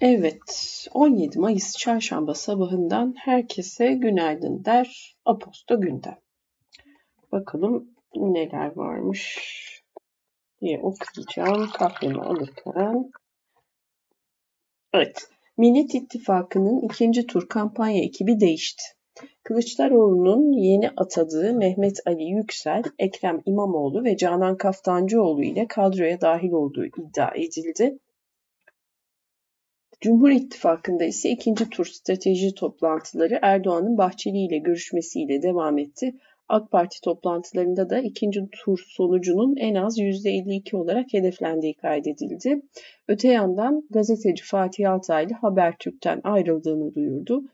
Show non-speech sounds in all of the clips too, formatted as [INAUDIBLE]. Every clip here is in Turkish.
Evet, 17 Mayıs çarşamba sabahından herkese günaydın der Aposta gündem. Bakalım neler varmış diye okuyacağım kahvemi alırken. Evet, Millet İttifakı'nın ikinci tur kampanya ekibi değişti. Kılıçdaroğlu'nun yeni atadığı Mehmet Ali Yüksel, Ekrem İmamoğlu ve Canan Kaftancıoğlu ile kadroya dahil olduğu iddia edildi. Cumhur İttifakı'nda ise ikinci tur strateji toplantıları Erdoğan'ın Bahçeli ile görüşmesiyle devam etti. AK Parti toplantılarında da ikinci tur sonucunun en az %52 olarak hedeflendiği kaydedildi. Öte yandan gazeteci Fatih Altaylı Habertürk'ten ayrıldığını duyurdu.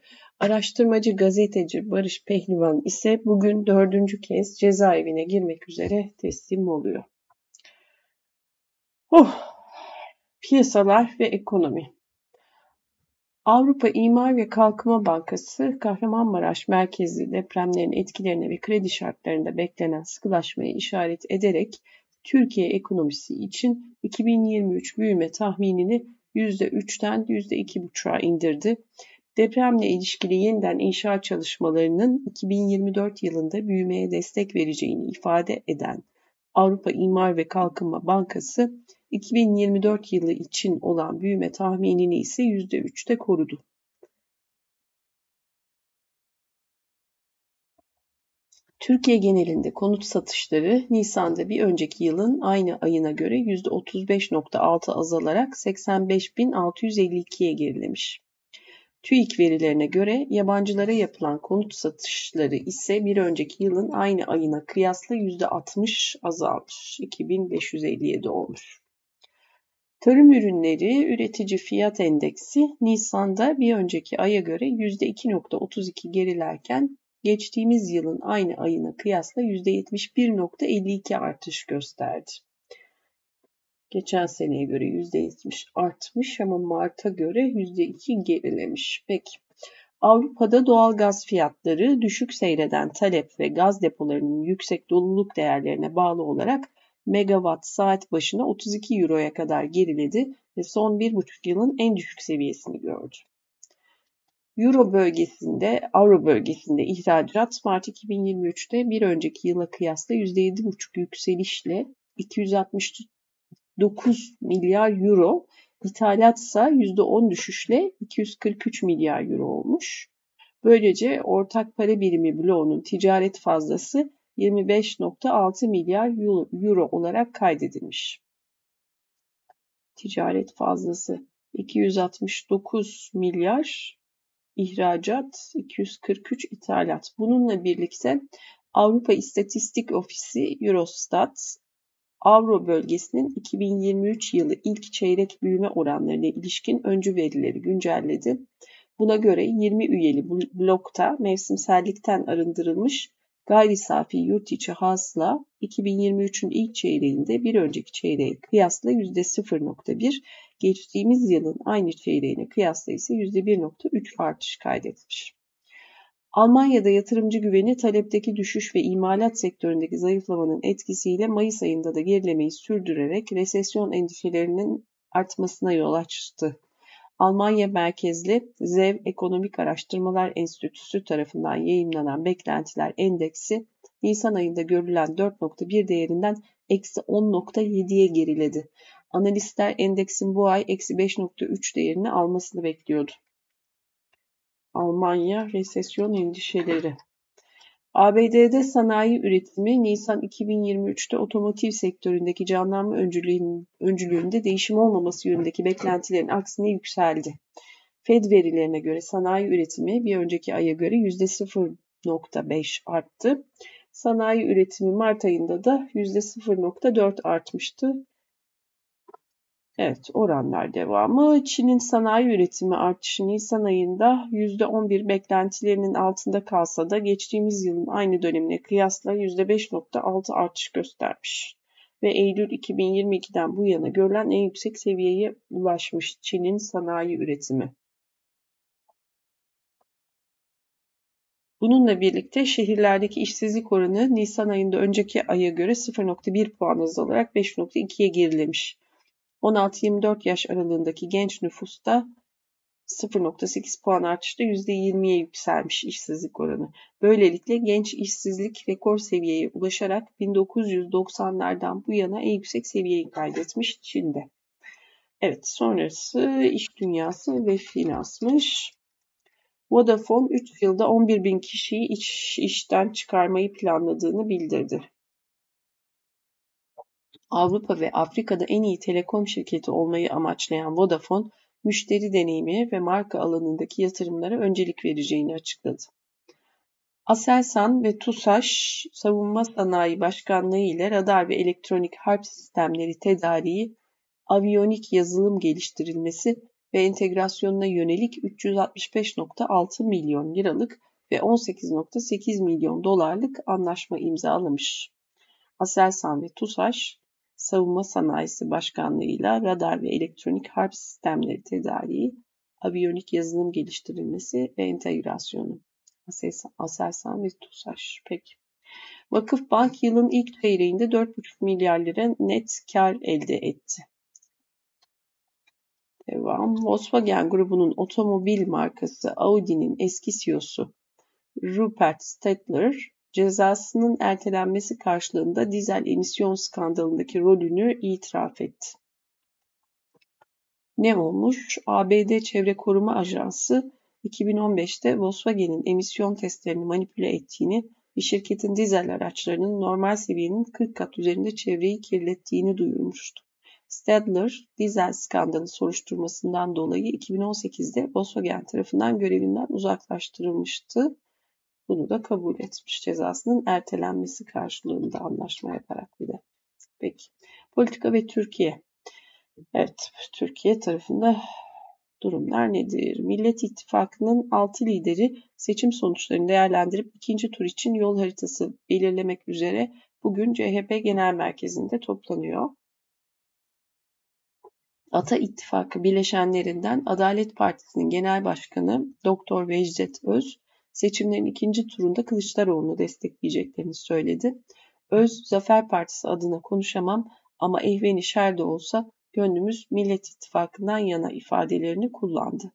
Araştırmacı gazeteci Barış Pehlivan ise bugün dördüncü kez cezaevine girmek üzere teslim oluyor. Oh, piyasalar ve ekonomi. Avrupa İmar ve Kalkınma Bankası, Kahramanmaraş merkezli depremlerin etkilerine ve kredi şartlarında beklenen sıkılaşmaya işaret ederek Türkiye ekonomisi için 2023 büyüme tahminini %3'ten %2,5'a indirdi. Depremle ilişkili yeniden inşaat çalışmalarının 2024 yılında büyümeye destek vereceğini ifade eden Avrupa İmar ve Kalkınma Bankası 2024 yılı için olan büyüme tahminini ise %3'te korudu. Türkiye genelinde konut satışları Nisan'da bir önceki yılın aynı ayına göre %35.6 azalarak 85.652'ye gerilemiş. TÜİK verilerine göre yabancılara yapılan konut satışları ise bir önceki yılın aynı ayına kıyasla %60 azalmış. 2557 olmuş. Tarım ürünleri üretici fiyat endeksi Nisan'da bir önceki aya göre %2.32 gerilerken geçtiğimiz yılın aynı ayına kıyasla %71.52 artış gösterdi. Geçen seneye göre %70 artmış ama Mart'a göre %2 gerilemiş. Peki. Avrupa'da doğal gaz fiyatları düşük seyreden talep ve gaz depolarının yüksek doluluk değerlerine bağlı olarak megawatt saat başına 32 euroya kadar geriledi ve son 1,5 yılın en düşük seviyesini gördü. Euro bölgesinde, Avro bölgesinde ihracat Mart 2023'te bir önceki yıla kıyasla %7,5 yükselişle 269 milyar euro, ithalat ise %10 düşüşle 243 milyar euro olmuş. Böylece ortak para birimi bloğunun ticaret fazlası 25.6 milyar euro olarak kaydedilmiş. Ticaret fazlası 269 milyar ihracat, 243 ithalat. Bununla birlikte Avrupa İstatistik Ofisi Eurostat Avro bölgesinin 2023 yılı ilk çeyrek büyüme oranlarına ilişkin öncü verileri güncelledi. Buna göre 20 üyeli blokta mevsimsellikten arındırılmış Gayri safi yurt içi hasıla 2023'ün ilk çeyreğinde bir önceki çeyreğe kıyasla %0.1, geçtiğimiz yılın aynı çeyreğine kıyasla ise %1.3 artış kaydetmiş. Almanya'da yatırımcı güveni talepteki düşüş ve imalat sektöründeki zayıflamanın etkisiyle Mayıs ayında da gerilemeyi sürdürerek resesyon endişelerinin artmasına yol açtı. Almanya merkezli ZEV Ekonomik Araştırmalar Enstitüsü tarafından yayımlanan beklentiler endeksi Nisan ayında görülen 4.1 değerinden eksi 10.7'ye geriledi. Analistler endeksin bu ay eksi 5.3 değerini almasını bekliyordu. Almanya resesyon endişeleri ABD'de sanayi üretimi Nisan 2023'te otomotiv sektöründeki canlanma öncülüğünde değişim olmaması yönündeki beklentilerin aksine yükseldi. Fed verilerine göre sanayi üretimi bir önceki aya göre %0.5 arttı. Sanayi üretimi Mart ayında da %0.4 artmıştı. Evet, oranlar devamı. Çin'in sanayi üretimi artışı Nisan ayında %11 beklentilerinin altında kalsa da geçtiğimiz yılın aynı dönemine kıyasla %5.6 artış göstermiş. Ve Eylül 2022'den bu yana görülen en yüksek seviyeye ulaşmış Çin'in sanayi üretimi. Bununla birlikte şehirlerdeki işsizlik oranı Nisan ayında önceki aya göre 0.1 puan azalarak 5.2'ye gerilemiş. 16-24 yaş aralığındaki genç nüfusta 0.8 puan artışla %20'ye yükselmiş işsizlik oranı. Böylelikle genç işsizlik rekor seviyeye ulaşarak 1990'lardan bu yana en yüksek seviyeyi kaydetmiş Çin'de. Evet sonrası iş dünyası ve finansmış. Vodafone 3 yılda 11 bin kişiyi iş, işten çıkarmayı planladığını bildirdi. Avrupa ve Afrika'da en iyi telekom şirketi olmayı amaçlayan Vodafone, müşteri deneyimi ve marka alanındaki yatırımlara öncelik vereceğini açıkladı. Aselsan ve TUSAŞ Savunma Sanayi Başkanlığı ile radar ve elektronik harp sistemleri tedariği, aviyonik yazılım geliştirilmesi ve entegrasyonuna yönelik 365.6 milyon liralık ve 18.8 milyon dolarlık anlaşma imzalamış. Aselsan ve TUSAŞ, Savunma Sanayisi Başkanlığı'yla radar ve elektronik harp sistemleri tedariği, aviyonik yazılım geliştirilmesi ve entegrasyonu. Aselsan ve TUSAŞ. Peki. Vakıf Bank yılın ilk çeyreğinde 4,5 milyar lira net kar elde etti. Devam. Volkswagen grubunun otomobil markası Audi'nin eski CEO'su Rupert Stadler cezasının ertelenmesi karşılığında dizel emisyon skandalındaki rolünü itiraf etti. Ne olmuş? ABD Çevre Koruma Ajansı 2015'te Volkswagen'in emisyon testlerini manipüle ettiğini ve şirketin dizel araçlarının normal seviyenin 40 kat üzerinde çevreyi kirlettiğini duyurmuştu. Stadler, dizel skandalı soruşturmasından dolayı 2018'de Volkswagen tarafından görevinden uzaklaştırılmıştı. Bunu da kabul etmiş cezasının ertelenmesi karşılığında anlaşma yaparak bir de. Peki. Politika ve Türkiye. Evet, Türkiye tarafında durumlar nedir? Millet İttifakı'nın 6 lideri seçim sonuçlarını değerlendirip ikinci tur için yol haritası belirlemek üzere bugün CHP Genel Merkezi'nde toplanıyor. Ata İttifakı bileşenlerinden Adalet Partisi'nin Genel Başkanı Doktor Vecdet Öz, seçimlerin ikinci turunda Kılıçdaroğlu'nu destekleyeceklerini söyledi. Öz, Zafer Partisi adına konuşamam ama ehveni şer de olsa gönlümüz Millet İttifakı'ndan yana ifadelerini kullandı.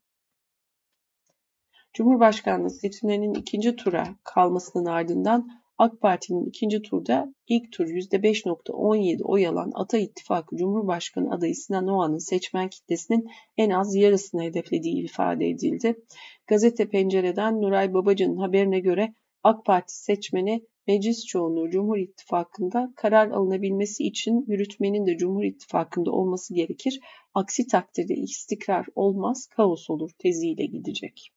Cumhurbaşkanlığı seçimlerinin ikinci tura kalmasının ardından AK Parti'nin ikinci turda ilk tur %5.17 oy alan Ata İttifakı Cumhurbaşkanı adayı Sinan Oğan'ın seçmen kitlesinin en az yarısını hedeflediği ifade edildi. Gazete Pencere'den Nuray Babacan'ın haberine göre AK Parti seçmeni meclis çoğunluğu Cumhur İttifakı'nda karar alınabilmesi için yürütmenin de Cumhur İttifakı'nda olması gerekir. Aksi takdirde istikrar olmaz, kaos olur teziyle gidecek.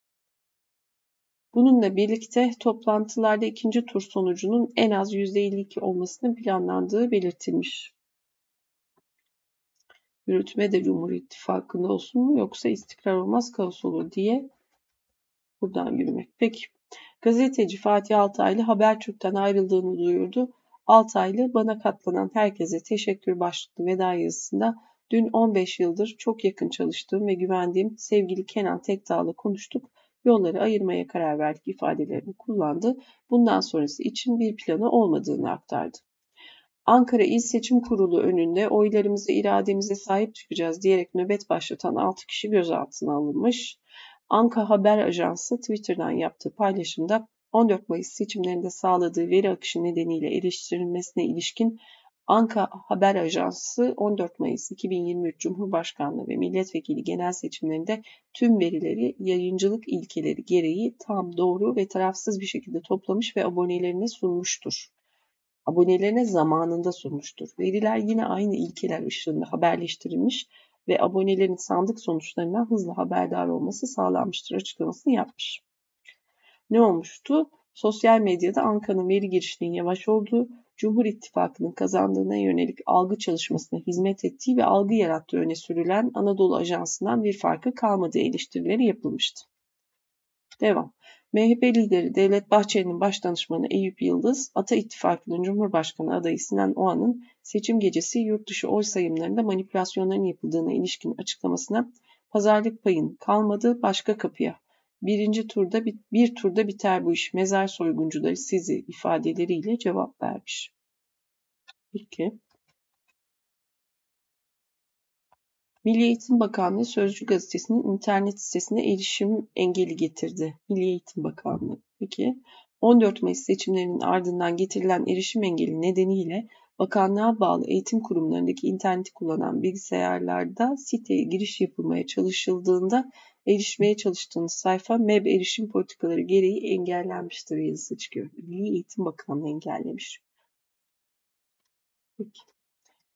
Bununla birlikte toplantılarda ikinci tur sonucunun en az %52 olmasının planlandığı belirtilmiş. Yürütme de Cumhur İttifakı'nda olsun mu yoksa istikrar olmaz kaos olur diye buradan yürümek. Peki. Gazeteci Fatih Altaylı Habertürk'ten ayrıldığını duyurdu. Altaylı bana katlanan herkese teşekkür başlıklı veda yazısında dün 15 yıldır çok yakın çalıştığım ve güvendiğim sevgili Kenan Tekdağ'la konuştuk yolları ayırmaya karar verdik ifadelerini kullandı. Bundan sonrası için bir planı olmadığını aktardı. Ankara İl Seçim Kurulu önünde oylarımızı irademize sahip çıkacağız diyerek nöbet başlatan 6 kişi gözaltına alınmış. Anka Haber Ajansı Twitter'dan yaptığı paylaşımda 14 Mayıs seçimlerinde sağladığı veri akışı nedeniyle eleştirilmesine ilişkin Anka Haber Ajansı 14 Mayıs 2023 Cumhurbaşkanlığı ve milletvekili genel seçimlerinde tüm verileri yayıncılık ilkeleri gereği tam, doğru ve tarafsız bir şekilde toplamış ve abonelerine sunmuştur. Abonelerine zamanında sunmuştur. Veriler yine aynı ilkeler ışığında haberleştirilmiş ve abonelerin sandık sonuçlarından hızlı haberdar olması sağlanmıştır açıklamasını yapmış. Ne olmuştu? Sosyal medyada Anka'nın veri girişinin yavaş olduğu, Cumhur İttifakı'nın kazandığına yönelik algı çalışmasına hizmet ettiği ve algı yarattığı öne sürülen Anadolu Ajansı'ndan bir farkı kalmadığı eleştirileri yapılmıştı. Devam. MHP lideri Devlet Bahçeli'nin başdanışmanı Eyüp Yıldız, Ata İttifakı'nın Cumhurbaşkanı adayı Sinan Oğan'ın seçim gecesi yurt dışı oy sayımlarında manipülasyonların yapıldığına ilişkin açıklamasına pazarlık payın kalmadı başka kapıya birinci turda bir turda biter bu iş. Mezar soyguncuları sizi ifadeleriyle cevap vermiş. Peki. Milli Eğitim Bakanlığı Sözcü Gazetesi'nin internet sitesine erişim engeli getirdi. Milli Eğitim Bakanlığı. Peki 14 Mayıs seçimlerinin ardından getirilen erişim engeli nedeniyle bakanlığa bağlı eğitim kurumlarındaki interneti kullanan bilgisayarlarda siteye giriş yapılmaya çalışıldığında erişmeye çalıştığınız sayfa MEB erişim politikaları gereği engellenmiştir yazısı çıkıyor. Milli Eğitim Bakanlığı engellemiş. Peki.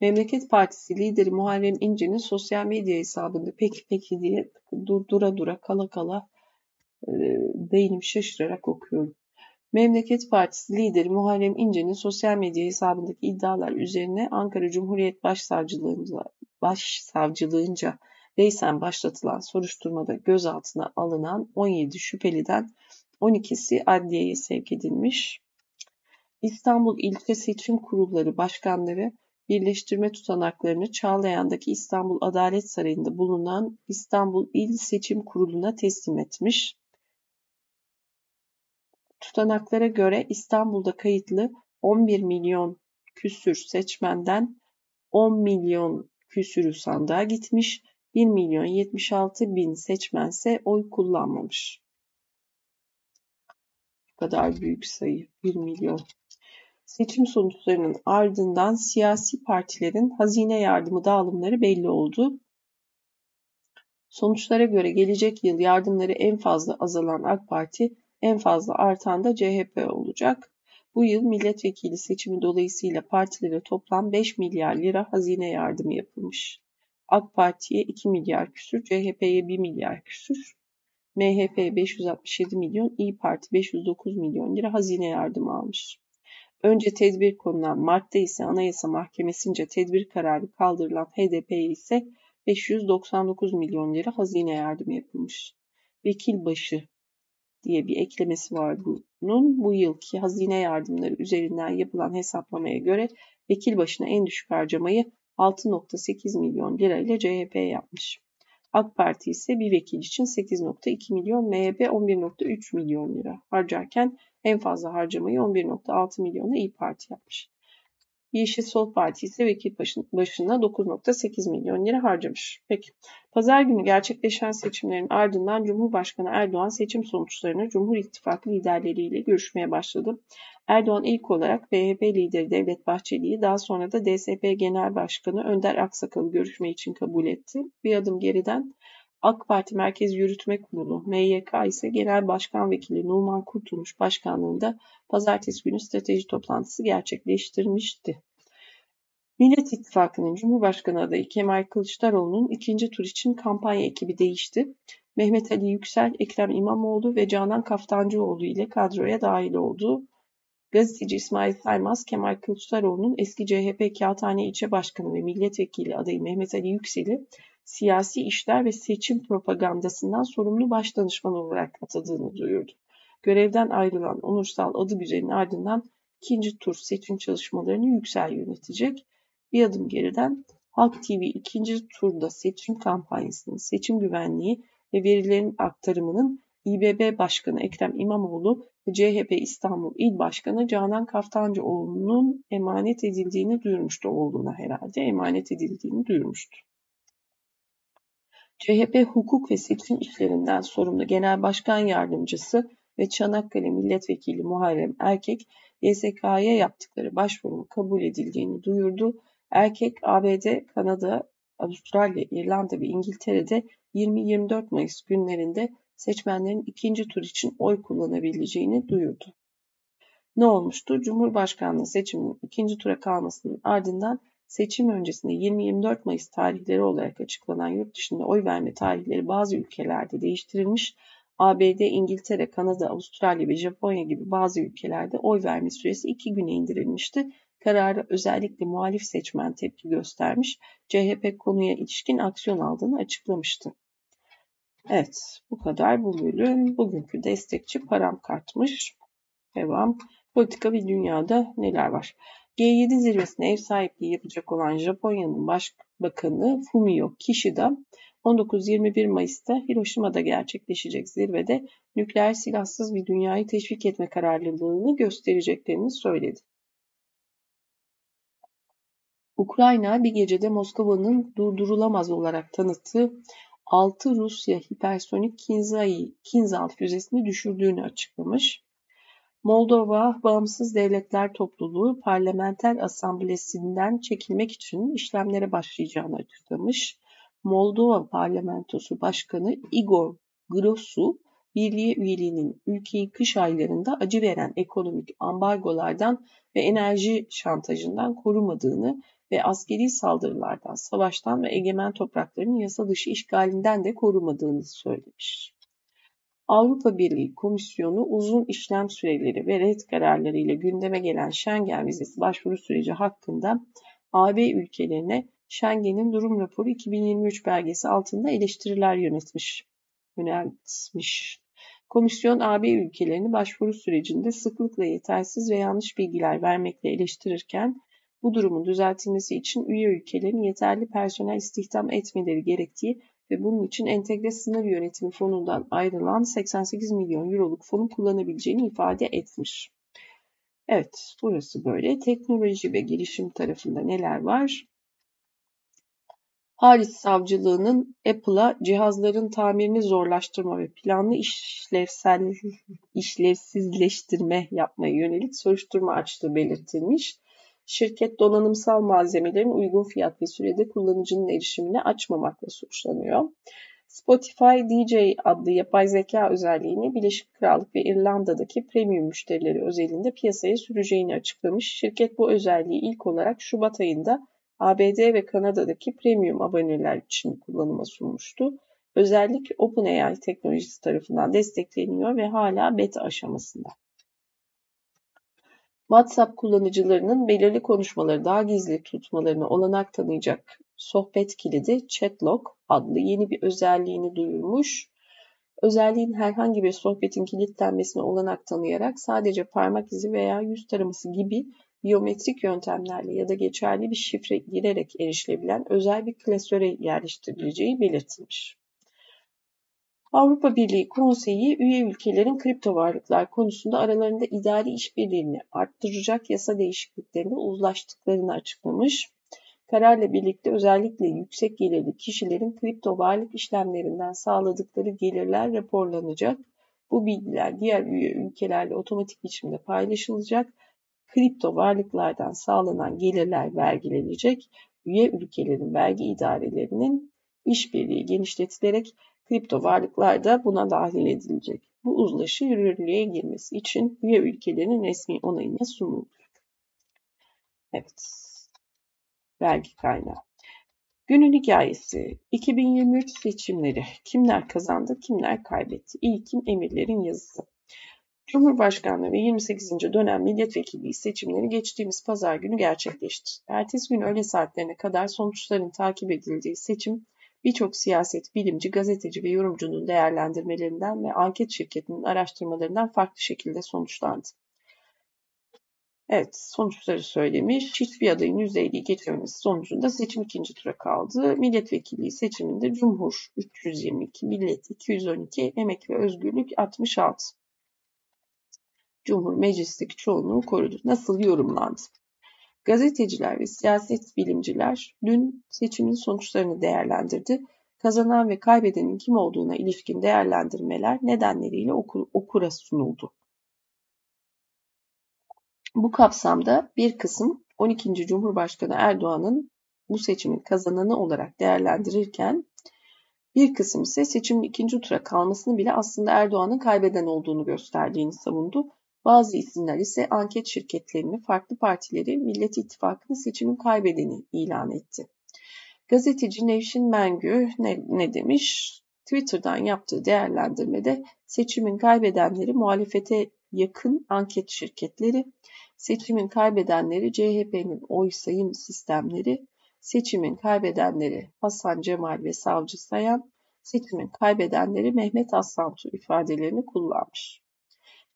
Memleket Partisi lideri Muharrem İnce'nin sosyal medya hesabında peki peki diye dura dura kala kala e, beynim şaşırarak okuyorum. Memleket Partisi lideri Muharrem İnce'nin sosyal medya hesabındaki iddialar üzerine Ankara Cumhuriyet Başsavcılığınca, Başsavcılığınca reysen başlatılan soruşturmada gözaltına alınan 17 şüpheliden 12'si adliyeye sevk edilmiş. İstanbul İlçe Seçim Kurulları Başkanları birleştirme tutanaklarını Çağlayan'daki İstanbul Adalet Sarayı'nda bulunan İstanbul İl Seçim Kurulu'na teslim etmiş. Tutanaklara göre İstanbul'da kayıtlı 11 milyon küsür seçmenden 10 milyon küsürü sandığa gitmiş, 1 milyon 76 bin seçmense oy kullanmamış. Bu kadar büyük sayı 1 milyon. Seçim sonuçlarının ardından siyasi partilerin hazine yardımı dağılımları belli oldu. Sonuçlara göre gelecek yıl yardımları en fazla azalan AK Parti, en fazla artan da CHP olacak. Bu yıl milletvekili seçimi dolayısıyla partilere toplam 5 milyar lira hazine yardımı yapılmış. AK Parti'ye 2 milyar küsür, CHP'ye 1 milyar küsür, MHP 567 milyon, İyi Parti 509 milyon lira hazine yardımı almış. Önce tedbir konulan Mart'ta ise Anayasa Mahkemesi'nce tedbir kararı kaldırılan HDP'ye ise 599 milyon lira hazine yardımı yapılmış. Vekil başı diye bir eklemesi var bunun. Bu yılki hazine yardımları üzerinden yapılan hesaplamaya göre vekil başına en düşük harcamayı 6.8 milyon lira ile CHP yapmış. AK Parti ise bir vekil için 8.2 milyon, MHP 11.3 milyon lira harcarken en fazla harcamayı 11.6 milyona İyi Parti yapmış. Yeşil Sol Parti ise vekil başına 9.8 milyon lira harcamış. Peki, pazar günü gerçekleşen seçimlerin ardından Cumhurbaşkanı Erdoğan seçim sonuçlarını Cumhur İttifakı liderleriyle görüşmeye başladı. Erdoğan ilk olarak BHP lideri Devlet Bahçeli'yi daha sonra da DSP Genel Başkanı Önder Aksakal'ı görüşme için kabul etti. Bir adım geriden AK Parti Merkez Yürütme Kurulu MYK ise Genel Başkan Vekili Numan Kurtulmuş başkanlığında pazartesi günü strateji toplantısı gerçekleştirmişti. Millet İttifakı'nın Cumhurbaşkanı adayı Kemal Kılıçdaroğlu'nun ikinci tur için kampanya ekibi değişti. Mehmet Ali Yüksel, Ekrem İmamoğlu ve Canan Kaftancıoğlu ile kadroya dahil oldu. Gazeteci İsmail Saymaz, Kemal Kılıçdaroğlu'nun eski CHP Kağıthane İlçe Başkanı ve Milletvekili adayı Mehmet Ali Yüksel'i siyasi işler ve seçim propagandasından sorumlu başdanışman olarak atadığını duyurdu. Görevden ayrılan Onursal Adıgüzel'in ardından ikinci tur seçim çalışmalarını Yüksel yönetecek. Bir adım geriden Halk TV ikinci turda seçim kampanyasının seçim güvenliği ve verilerin aktarımının İBB Başkanı Ekrem İmamoğlu ve CHP İstanbul İl Başkanı Canan Kaftancıoğlu'nun emanet edildiğini duyurmuştu olduğuna herhalde emanet edildiğini duyurmuştu. CHP Hukuk ve Seçim İşlerinden sorumlu Genel Başkan Yardımcısı ve Çanakkale Milletvekili Muharrem Erkek, YSK'ya yaptıkları başvurunun kabul edildiğini duyurdu. Erkek, ABD, Kanada, Avustralya, İrlanda ve İngiltere'de 20-24 Mayıs günlerinde seçmenlerin ikinci tur için oy kullanabileceğini duyurdu. Ne olmuştu? Cumhurbaşkanlığı seçiminin ikinci tura kalmasının ardından seçim öncesinde 20-24 Mayıs tarihleri olarak açıklanan yurt dışında oy verme tarihleri bazı ülkelerde değiştirilmiş. ABD, İngiltere, Kanada, Avustralya ve Japonya gibi bazı ülkelerde oy verme süresi iki güne indirilmişti. Karara özellikle muhalif seçmen tepki göstermiş, CHP konuya ilişkin aksiyon aldığını açıklamıştı. Evet, bu kadar bu bölüm. Bugünkü destekçi param kartmış. Devam. Politika ve dünyada neler var? G7 zirvesine ev sahipliği yapacak olan Japonya'nın Başbakanı Fumio Kishida 19-21 Mayıs'ta Hiroşima'da gerçekleşecek zirvede nükleer silahsız bir dünyayı teşvik etme kararlılığını göstereceklerini söyledi. Ukrayna bir gecede Moskova'nın durdurulamaz olarak tanıttığı 6 Rusya hipersonik Kinzhal, Kinzhal füzesini düşürdüğünü açıklamış. Moldova Bağımsız Devletler Topluluğu Parlamenter Asamblesi'nden çekilmek için işlemlere başlayacağını açıklamış. Moldova Parlamentosu Başkanı Igor Grosu, birliğe üyeliğinin ülkeyi kış aylarında acı veren ekonomik ambargolardan ve enerji şantajından korumadığını ve askeri saldırılardan, savaştan ve egemen toprakların yasa dışı işgalinden de korumadığını söylemiş. Avrupa Birliği Komisyonu uzun işlem süreleri ve red kararları ile gündeme gelen Schengen vizesi başvuru süreci hakkında AB ülkelerine Schengen'in durum raporu 2023 belgesi altında eleştiriler yönetmiş. Yöneltmiş. Komisyon AB ülkelerini başvuru sürecinde sıklıkla yetersiz ve yanlış bilgiler vermekle eleştirirken bu durumun düzeltilmesi için üye ülkelerin yeterli personel istihdam etmeleri gerektiği ve bunun için entegre sınır yönetimi fonundan ayrılan 88 milyon euroluk fonu kullanabileceğini ifade etmiş. Evet, burası böyle. Teknoloji ve gelişim tarafında neler var? Paris Savcılığı'nın Apple'a cihazların tamirini zorlaştırma ve planlı işlevsel işlevsizleştirme yapmaya yönelik soruşturma açtığı belirtilmiş. Şirket donanımsal malzemelerin uygun fiyat ve sürede kullanıcının erişimine açmamakla suçlanıyor. Spotify DJ adlı yapay zeka özelliğini Birleşik Krallık ve İrlanda'daki premium müşterileri özelinde piyasaya süreceğini açıklamış. Şirket bu özelliği ilk olarak Şubat ayında ABD ve Kanada'daki premium aboneler için kullanıma sunmuştu. Özellik OpenAI teknolojisi tarafından destekleniyor ve hala beta aşamasında. WhatsApp kullanıcılarının belirli konuşmaları daha gizli tutmalarına olanak tanıyacak sohbet kilidi Chatlock adlı yeni bir özelliğini duyurmuş. Özelliğin herhangi bir sohbetin kilitlenmesine olanak tanıyarak sadece parmak izi veya yüz taraması gibi biyometrik yöntemlerle ya da geçerli bir şifre girerek erişilebilen özel bir klasöre yerleştirileceği belirtilmiş. Avrupa Birliği Konseyi üye ülkelerin kripto varlıklar konusunda aralarında idari işbirliğini arttıracak yasa değişikliklerine uzlaştıklarını açıklamış. Kararla birlikte özellikle yüksek gelirli kişilerin kripto varlık işlemlerinden sağladıkları gelirler raporlanacak. Bu bilgiler diğer üye ülkelerle otomatik biçimde paylaşılacak. Kripto varlıklardan sağlanan gelirler vergilenecek. Üye ülkelerin vergi idarelerinin işbirliği genişletilerek kripto varlıklar da buna dahil edilecek. Bu uzlaşı yürürlüğe girmesi için üye ülkelerin resmi onayına sunulacak. Evet. Vergi kaynağı. Günün hikayesi. 2023 seçimleri. Kimler kazandı, kimler kaybetti? İlkin emirlerin yazısı. Cumhurbaşkanlığı ve 28. dönem milletvekilliği seçimleri geçtiğimiz pazar günü gerçekleşti. Ertesi gün öğle saatlerine kadar sonuçların takip edildiği seçim birçok siyaset, bilimci, gazeteci ve yorumcunun değerlendirmelerinden ve anket şirketinin araştırmalarından farklı şekilde sonuçlandı. Evet, sonuçları söylemiş. Hiçbir adayın %50'yi geçememesi sonucunda seçim ikinci tura kaldı. Milletvekilliği seçiminde Cumhur 322, Millet 212, Emek ve Özgürlük 66. Cumhur meclisteki çoğunluğu korudu. Nasıl yorumlandı? Gazeteciler ve siyaset bilimciler dün seçimin sonuçlarını değerlendirdi. Kazanan ve kaybedenin kim olduğuna ilişkin değerlendirmeler nedenleriyle okur, okura sunuldu. Bu kapsamda bir kısım 12. Cumhurbaşkanı Erdoğan'ın bu seçimin kazananı olarak değerlendirirken bir kısım ise seçimin ikinci tura kalmasını bile aslında Erdoğan'ın kaybeden olduğunu gösterdiğini savundu. Bazı isimler ise anket şirketlerini, farklı partileri Millet İttifakı'nı seçimin kaybedeni ilan etti. Gazeteci Nevşin Mengü ne, ne demiş? Twitter'dan yaptığı değerlendirmede seçimin kaybedenleri muhalefete yakın anket şirketleri, seçimin kaybedenleri CHP'nin oy sayım sistemleri, seçimin kaybedenleri Hasan Cemal ve Savcı Sayan, seçimin kaybedenleri Mehmet Aslantu ifadelerini kullanmış.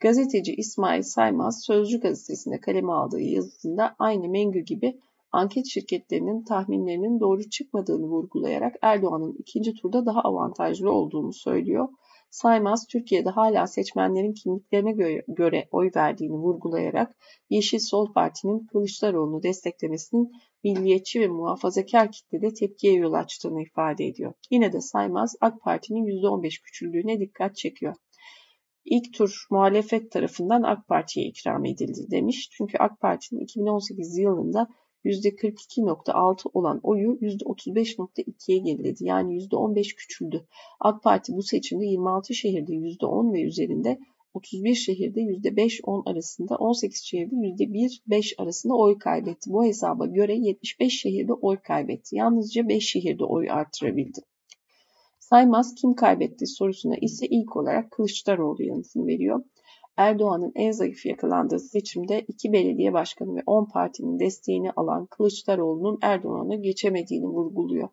Gazeteci İsmail Saymaz Sözcü gazetesinde kaleme aldığı yazısında aynı Mengü gibi anket şirketlerinin tahminlerinin doğru çıkmadığını vurgulayarak Erdoğan'ın ikinci turda daha avantajlı olduğunu söylüyor. Saymaz, Türkiye'de hala seçmenlerin kimliklerine göre, oy verdiğini vurgulayarak Yeşil Sol Parti'nin Kılıçdaroğlu'nu desteklemesinin milliyetçi ve muhafazakar kitlede tepkiye yol açtığını ifade ediyor. Yine de Saymaz, AK Parti'nin %15 küçüldüğüne dikkat çekiyor. İlk tur muhalefet tarafından AK Parti'ye ikram edildi demiş. Çünkü AK Parti'nin 2018 yılında %42.6 olan oyu %35.2'ye geriledi. Yani %15 küçüldü. AK Parti bu seçimde 26 şehirde %10 ve üzerinde 31 şehirde %5-10 arasında, 18 şehirde %1-5 arasında oy kaybetti. Bu hesaba göre 75 şehirde oy kaybetti. Yalnızca 5 şehirde oy artırabildi. Saymaz kim kaybetti sorusuna ise ilk olarak Kılıçdaroğlu yanıtını veriyor. Erdoğan'ın en zayıf yakalandığı seçimde iki belediye başkanı ve 10 partinin desteğini alan Kılıçdaroğlu'nun Erdoğan'ı geçemediğini vurguluyor.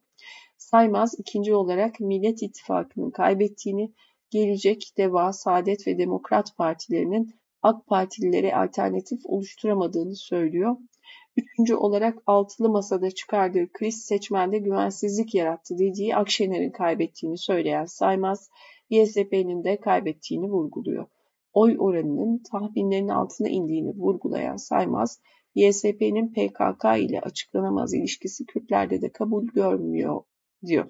Saymaz ikinci olarak Millet İttifakı'nın kaybettiğini, Gelecek, Deva, Saadet ve Demokrat partilerinin AK Partililere alternatif oluşturamadığını söylüyor. Üçüncü olarak altılı masada çıkardığı kriz seçmende güvensizlik yarattı dediği Akşener'in kaybettiğini söyleyen Saymaz, YSP'nin de kaybettiğini vurguluyor. Oy oranının tahminlerin altına indiğini vurgulayan Saymaz, YSP'nin PKK ile açıklanamaz ilişkisi Kürtlerde de kabul görmüyor diyor.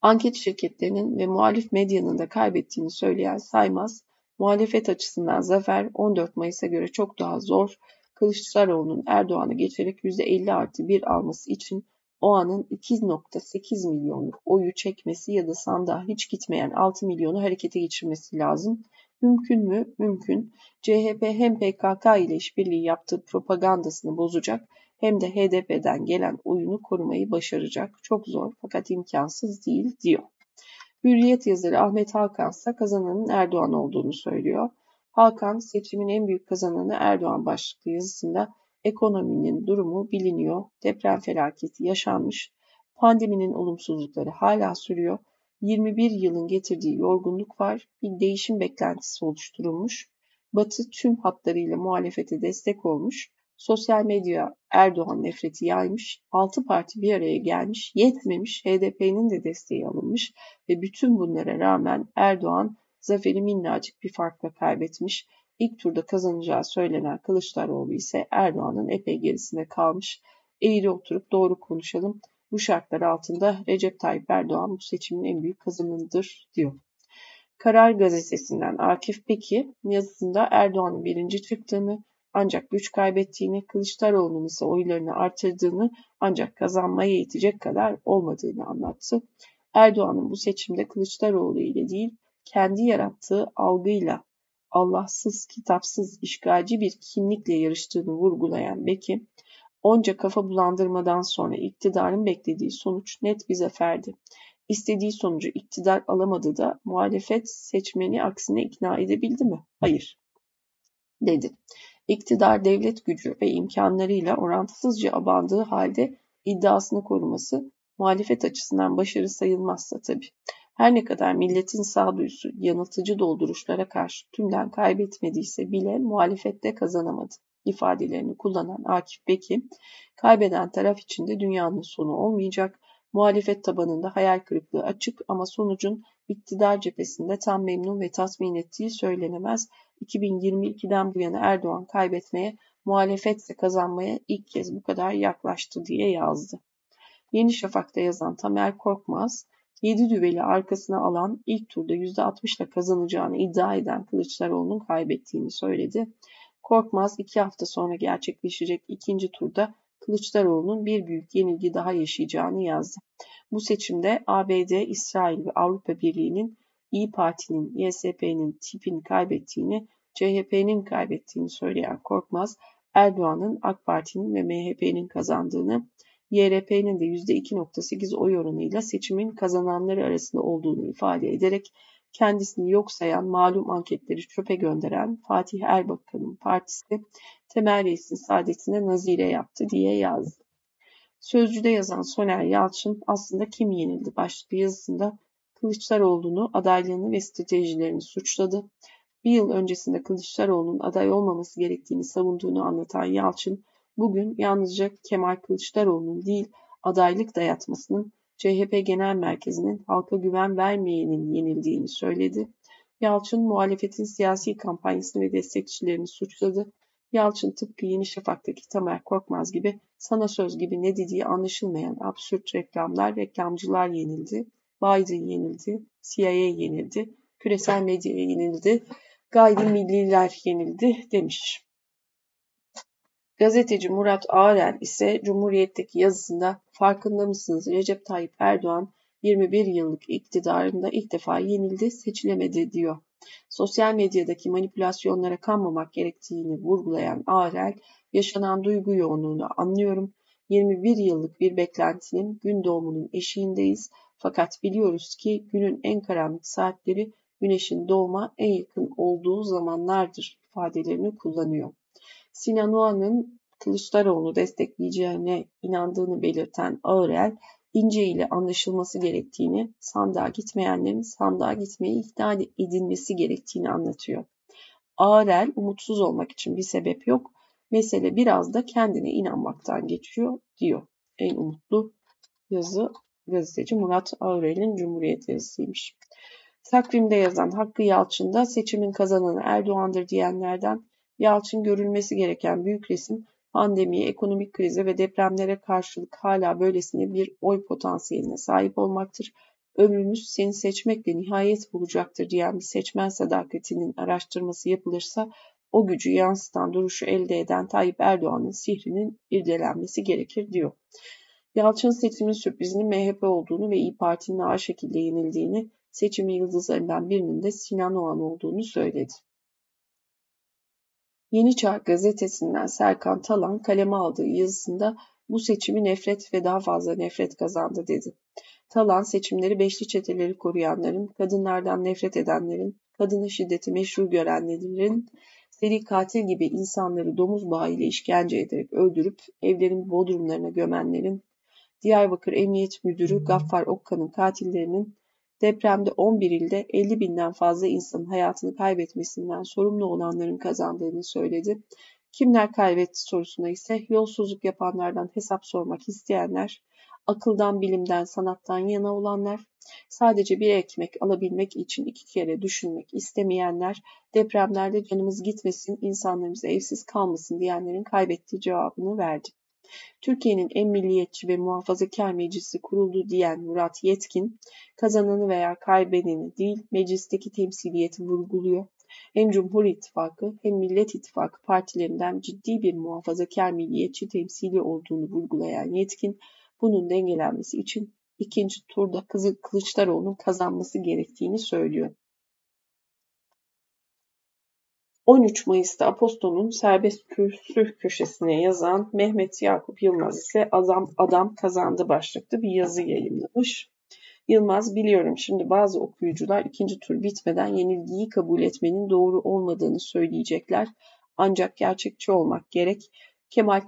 Anket şirketlerinin ve muhalif medyanın da kaybettiğini söyleyen Saymaz, muhalefet açısından zafer 14 Mayıs'a göre çok daha zor, Kılıçdaroğlu'nun Erdoğan'ı geçerek %50 artı 1 alması için o anın 2.8 milyonluk oyu çekmesi ya da sandığa hiç gitmeyen 6 milyonu harekete geçirmesi lazım. Mümkün mü? Mümkün. CHP hem PKK ile işbirliği yaptığı propagandasını bozacak hem de HDP'den gelen oyunu korumayı başaracak. Çok zor fakat imkansız değil diyor. Hürriyet yazarı Ahmet Hakan ise kazananın Erdoğan olduğunu söylüyor. Hakan seçimin en büyük kazananı Erdoğan başlıklı yazısında ekonominin durumu biliniyor, deprem felaketi yaşanmış, pandeminin olumsuzlukları hala sürüyor, 21 yılın getirdiği yorgunluk var, bir değişim beklentisi oluşturulmuş, Batı tüm hatlarıyla muhalefete destek olmuş, sosyal medya Erdoğan nefreti yaymış, 6 parti bir araya gelmiş, yetmemiş, HDP'nin de desteği alınmış ve bütün bunlara rağmen Erdoğan zaferi minnacık bir farkla kaybetmiş. İlk turda kazanacağı söylenen Kılıçdaroğlu ise Erdoğan'ın epey gerisine kalmış. Eğri oturup doğru konuşalım. Bu şartlar altında Recep Tayyip Erdoğan bu seçimin en büyük kazananıdır diyor. Karar gazetesinden Akif Peki yazısında Erdoğan'ın birinci çıktığını ancak güç kaybettiğini, Kılıçdaroğlu'nun ise oylarını artırdığını ancak kazanmaya yetecek kadar olmadığını anlattı. Erdoğan'ın bu seçimde Kılıçdaroğlu ile değil, kendi yarattığı algıyla Allahsız, kitapsız, işgalci bir kimlikle yarıştığını vurgulayan Beki, onca kafa bulandırmadan sonra iktidarın beklediği sonuç net bir zaferdi. İstediği sonucu iktidar alamadı da muhalefet seçmeni aksine ikna edebildi mi? Hayır, dedi. İktidar devlet gücü ve imkanlarıyla orantısızca abandığı halde iddiasını koruması muhalefet açısından başarı sayılmazsa tabii. Her ne kadar milletin sağduyusu yanıltıcı dolduruşlara karşı tümden kaybetmediyse bile muhalefette kazanamadı ifadelerini kullanan Akif Beki, kaybeden taraf içinde dünyanın sonu olmayacak, muhalefet tabanında hayal kırıklığı açık ama sonucun iktidar cephesinde tam memnun ve tatmin ettiği söylenemez. 2022'den bu yana Erdoğan kaybetmeye, muhalefetse kazanmaya ilk kez bu kadar yaklaştı diye yazdı. Yeni Şafak'ta yazan Tamer Korkmaz, 7 düveli arkasına alan ilk turda %60 ile kazanacağını iddia eden Kılıçdaroğlu'nun kaybettiğini söyledi. Korkmaz iki hafta sonra gerçekleşecek ikinci turda Kılıçdaroğlu'nun bir büyük yenilgi daha yaşayacağını yazdı. Bu seçimde ABD, İsrail ve Avrupa Birliği'nin İyi Parti'nin, YSP'nin tipini kaybettiğini, CHP'nin kaybettiğini söyleyen Korkmaz, Erdoğan'ın AK Parti'nin ve MHP'nin kazandığını, YRP'nin de %2.8 oy oranıyla seçimin kazananları arasında olduğunu ifade ederek kendisini yok sayan, malum anketleri çöpe gönderen Fatih Erbakan'ın partisi Temel Reis'in saadetine nazire yaptı diye yazdı. Sözcüde yazan Soner Yalçın aslında kim yenildi başlıklı yazısında Kılıçdaroğlu'nu adaylığını ve stratejilerini suçladı. Bir yıl öncesinde Kılıçdaroğlu'nun aday olmaması gerektiğini savunduğunu anlatan Yalçın, bugün yalnızca Kemal Kılıçdaroğlu'nun değil adaylık dayatmasının CHP Genel Merkezi'nin halka güven vermeyenin yenildiğini söyledi. Yalçın muhalefetin siyasi kampanyasını ve destekçilerini suçladı. Yalçın tıpkı Yeni Şafak'taki Tamer Korkmaz gibi sana söz gibi ne dediği anlaşılmayan absürt reklamlar, reklamcılar yenildi. Biden yenildi, CIA yenildi, küresel medya yenildi, gayrimilliler yenildi demiş. Gazeteci Murat Ağrel ise Cumhuriyet'teki yazısında farkında mısınız Recep Tayyip Erdoğan 21 yıllık iktidarında ilk defa yenildi, seçilemedi diyor. Sosyal medyadaki manipülasyonlara kanmamak gerektiğini vurgulayan Ağrel, yaşanan duygu yoğunluğunu anlıyorum. 21 yıllık bir beklentinin gün doğumunun eşiğindeyiz. Fakat biliyoruz ki günün en karanlık saatleri güneşin doğuma en yakın olduğu zamanlardır ifadelerini kullanıyor. Sinan Oğan'ın Kılıçdaroğlu destekleyeceğine inandığını belirten Ağrel, İnce ile anlaşılması gerektiğini, sandığa gitmeyenlerin sandığa gitmeye ikna edilmesi gerektiğini anlatıyor. Ağrel umutsuz olmak için bir sebep yok. Mesele biraz da kendine inanmaktan geçiyor diyor. En umutlu yazı gazeteci Murat Ağrel'in Cumhuriyet yazısıymış. Takvimde yazan Hakkı Yalçın da seçimin kazananı Erdoğan'dır diyenlerden Yalçın görülmesi gereken büyük resim pandemiye, ekonomik krize ve depremlere karşılık hala böylesine bir oy potansiyeline sahip olmaktır. Ömrümüz seni seçmekle nihayet bulacaktır diyen bir seçmen sadakatinin araştırması yapılırsa o gücü yansıtan duruşu elde eden Tayyip Erdoğan'ın sihrinin irdelenmesi gerekir diyor. Yalçın seçimin sürprizinin MHP olduğunu ve İyi Parti'nin ağır şekilde yenildiğini, seçimin yıldızlarından birinin de Sinan Oğan olduğunu söyledi. Yeni Çağ gazetesinden Serkan Talan kaleme aldığı yazısında bu seçimi nefret ve daha fazla nefret kazandı dedi. Talan seçimleri beşli çeteleri koruyanların, kadınlardan nefret edenlerin, kadına şiddeti meşru görenlerin, seri katil gibi insanları domuz bağıyla işkence ederek öldürüp evlerin bodrumlarına gömenlerin, Diyarbakır Emniyet Müdürü Gaffar Okkan'ın katillerinin Depremde 11 ilde 50 binden fazla insanın hayatını kaybetmesinden sorumlu olanların kazandığını söyledi. Kimler kaybetti sorusuna ise yolsuzluk yapanlardan hesap sormak isteyenler, akıldan, bilimden, sanattan yana olanlar, sadece bir ekmek alabilmek için iki kere düşünmek istemeyenler, depremlerde canımız gitmesin, insanlarımız evsiz kalmasın diyenlerin kaybettiği cevabını verdi. Türkiye'nin en milliyetçi ve muhafazakar meclisi kuruldu diyen Murat Yetkin, kazananı veya kaybedeni değil meclisteki temsiliyeti vurguluyor. Hem Cumhur İttifakı hem Millet İttifakı partilerinden ciddi bir muhafazakar milliyetçi temsili olduğunu vurgulayan Yetkin, bunun dengelenmesi için ikinci turda Kılıçdaroğlu'nun kazanması gerektiğini söylüyor. 13 Mayıs'ta Aposto'nun serbest kürsü köşesine yazan Mehmet Yakup Yılmaz ise Adam, Adam Kazandı başlıklı bir yazı yayınlamış. Yılmaz biliyorum şimdi bazı okuyucular ikinci tur bitmeden yenilgiyi kabul etmenin doğru olmadığını söyleyecekler. Ancak gerçekçi olmak gerek. Kemal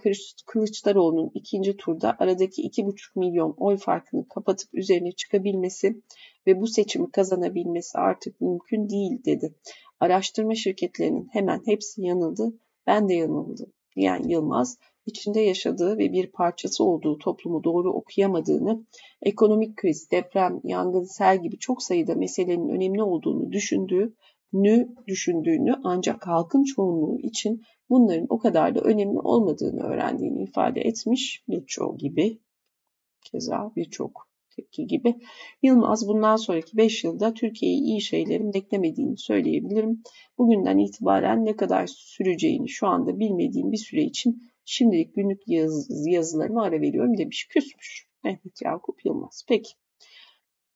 Kılıçdaroğlu'nun ikinci turda aradaki 2,5 milyon oy farkını kapatıp üzerine çıkabilmesi ve bu seçimi kazanabilmesi artık mümkün değil dedi. Araştırma şirketlerinin hemen hepsi yanıldı, ben de yanıldım diyen Yılmaz, içinde yaşadığı ve bir parçası olduğu toplumu doğru okuyamadığını, ekonomik kriz, deprem, yangın, sel gibi çok sayıda meselenin önemli olduğunu düşündüğü, nü düşündüğünü ancak halkın çoğunluğu için bunların o kadar da önemli olmadığını öğrendiğini ifade etmiş birçoğu gibi. Keza birçok tepki gibi. Yılmaz bundan sonraki 5 yılda Türkiye'yi iyi şeylerin beklemediğini söyleyebilirim. Bugünden itibaren ne kadar süreceğini şu anda bilmediğim bir süre için şimdilik günlük yaz, yazılarımı ara veriyorum demiş. Küsmüş Mehmet Yakup Yılmaz. Peki.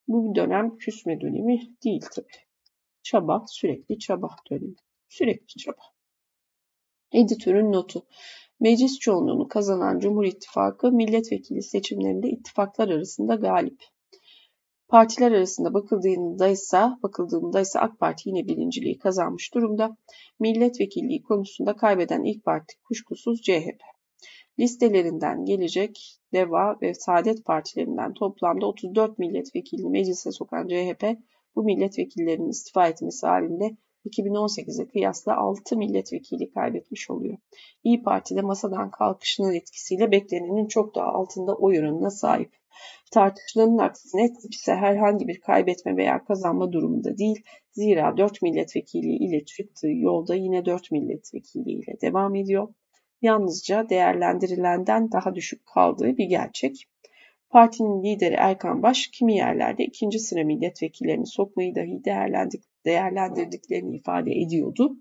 Bu dönem küsme dönemi değil tabii. Çaba, sürekli çaba dönemi. Sürekli çaba. Editörün notu. Meclis çoğunluğunu kazanan Cumhur İttifakı milletvekili seçimlerinde ittifaklar arasında galip. Partiler arasında bakıldığında ise, bakıldığında ise AK Parti yine birinciliği kazanmış durumda. Milletvekilliği konusunda kaybeden ilk parti kuşkusuz CHP. Listelerinden gelecek DEVA ve Saadet Partilerinden toplamda 34 milletvekilini meclise sokan CHP, bu milletvekillerinin istifa etmesi halinde 2018'e kıyasla 6 milletvekili kaybetmiş oluyor. İyi Parti'de masadan kalkışının etkisiyle beklenenin çok daha altında oy oranına sahip. Tartışılanın aksine ise herhangi bir kaybetme veya kazanma durumunda değil. Zira 4 milletvekili ile çıktığı yolda yine 4 milletvekili ile devam ediyor. Yalnızca değerlendirilenden daha düşük kaldığı bir gerçek. Partinin lideri Erkan Baş kimi yerlerde ikinci sıra milletvekillerini sokmayı dahi değerlendirdiklerini ifade ediyordu.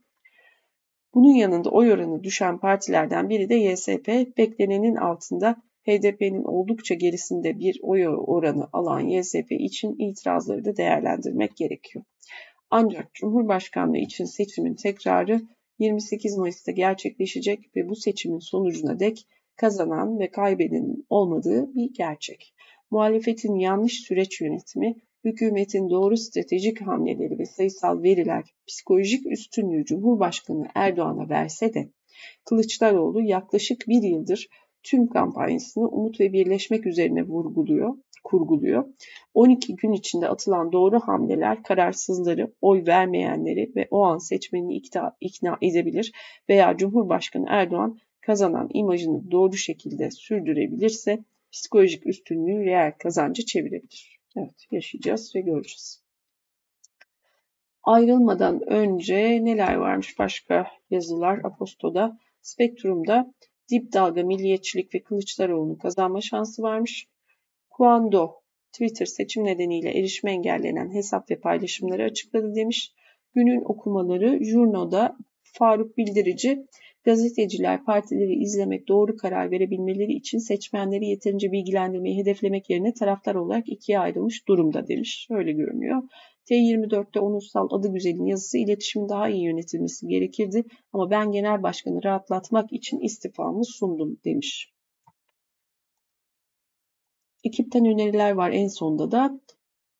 Bunun yanında oy oranı düşen partilerden biri de YSP, beklenenin altında HDP'nin oldukça gerisinde bir oy oranı alan YSP için itirazları da değerlendirmek gerekiyor. Ancak Cumhurbaşkanlığı için seçimin tekrarı 28 Mayıs'ta gerçekleşecek ve bu seçimin sonucuna dek kazanan ve kaybedenin olmadığı bir gerçek. Muhalefetin yanlış süreç yönetimi, hükümetin doğru stratejik hamleleri ve sayısal veriler psikolojik üstünlüğü Cumhurbaşkanı Erdoğan'a verse de Kılıçdaroğlu yaklaşık bir yıldır tüm kampanyasını umut ve birleşmek üzerine vurguluyor, kurguluyor. 12 gün içinde atılan doğru hamleler kararsızları, oy vermeyenleri ve o an seçmenini ikna, ikna edebilir veya Cumhurbaşkanı Erdoğan kazanan imajını doğru şekilde sürdürebilirse psikolojik üstünlüğü reel kazancı çevirebilir. Evet yaşayacağız ve göreceğiz. Ayrılmadan önce neler varmış başka yazılar Aposto'da, Spektrum'da dip dalga milliyetçilik ve Kılıçdaroğlu'nun kazanma şansı varmış. Kuando Twitter seçim nedeniyle erişime engellenen hesap ve paylaşımları açıkladı demiş. Günün okumaları Jurno'da Faruk Bildirici Gazeteciler partileri izlemek, doğru karar verebilmeleri için seçmenleri yeterince bilgilendirmeyi hedeflemek yerine taraftar olarak ikiye ayrılmış durumda demiş. Öyle görünüyor. T24'te Onursal adı güzelin yazısı iletişimin daha iyi yönetilmesi gerekirdi ama ben genel başkanı rahatlatmak için istifamı sundum demiş. Ekipten öneriler var en sonda da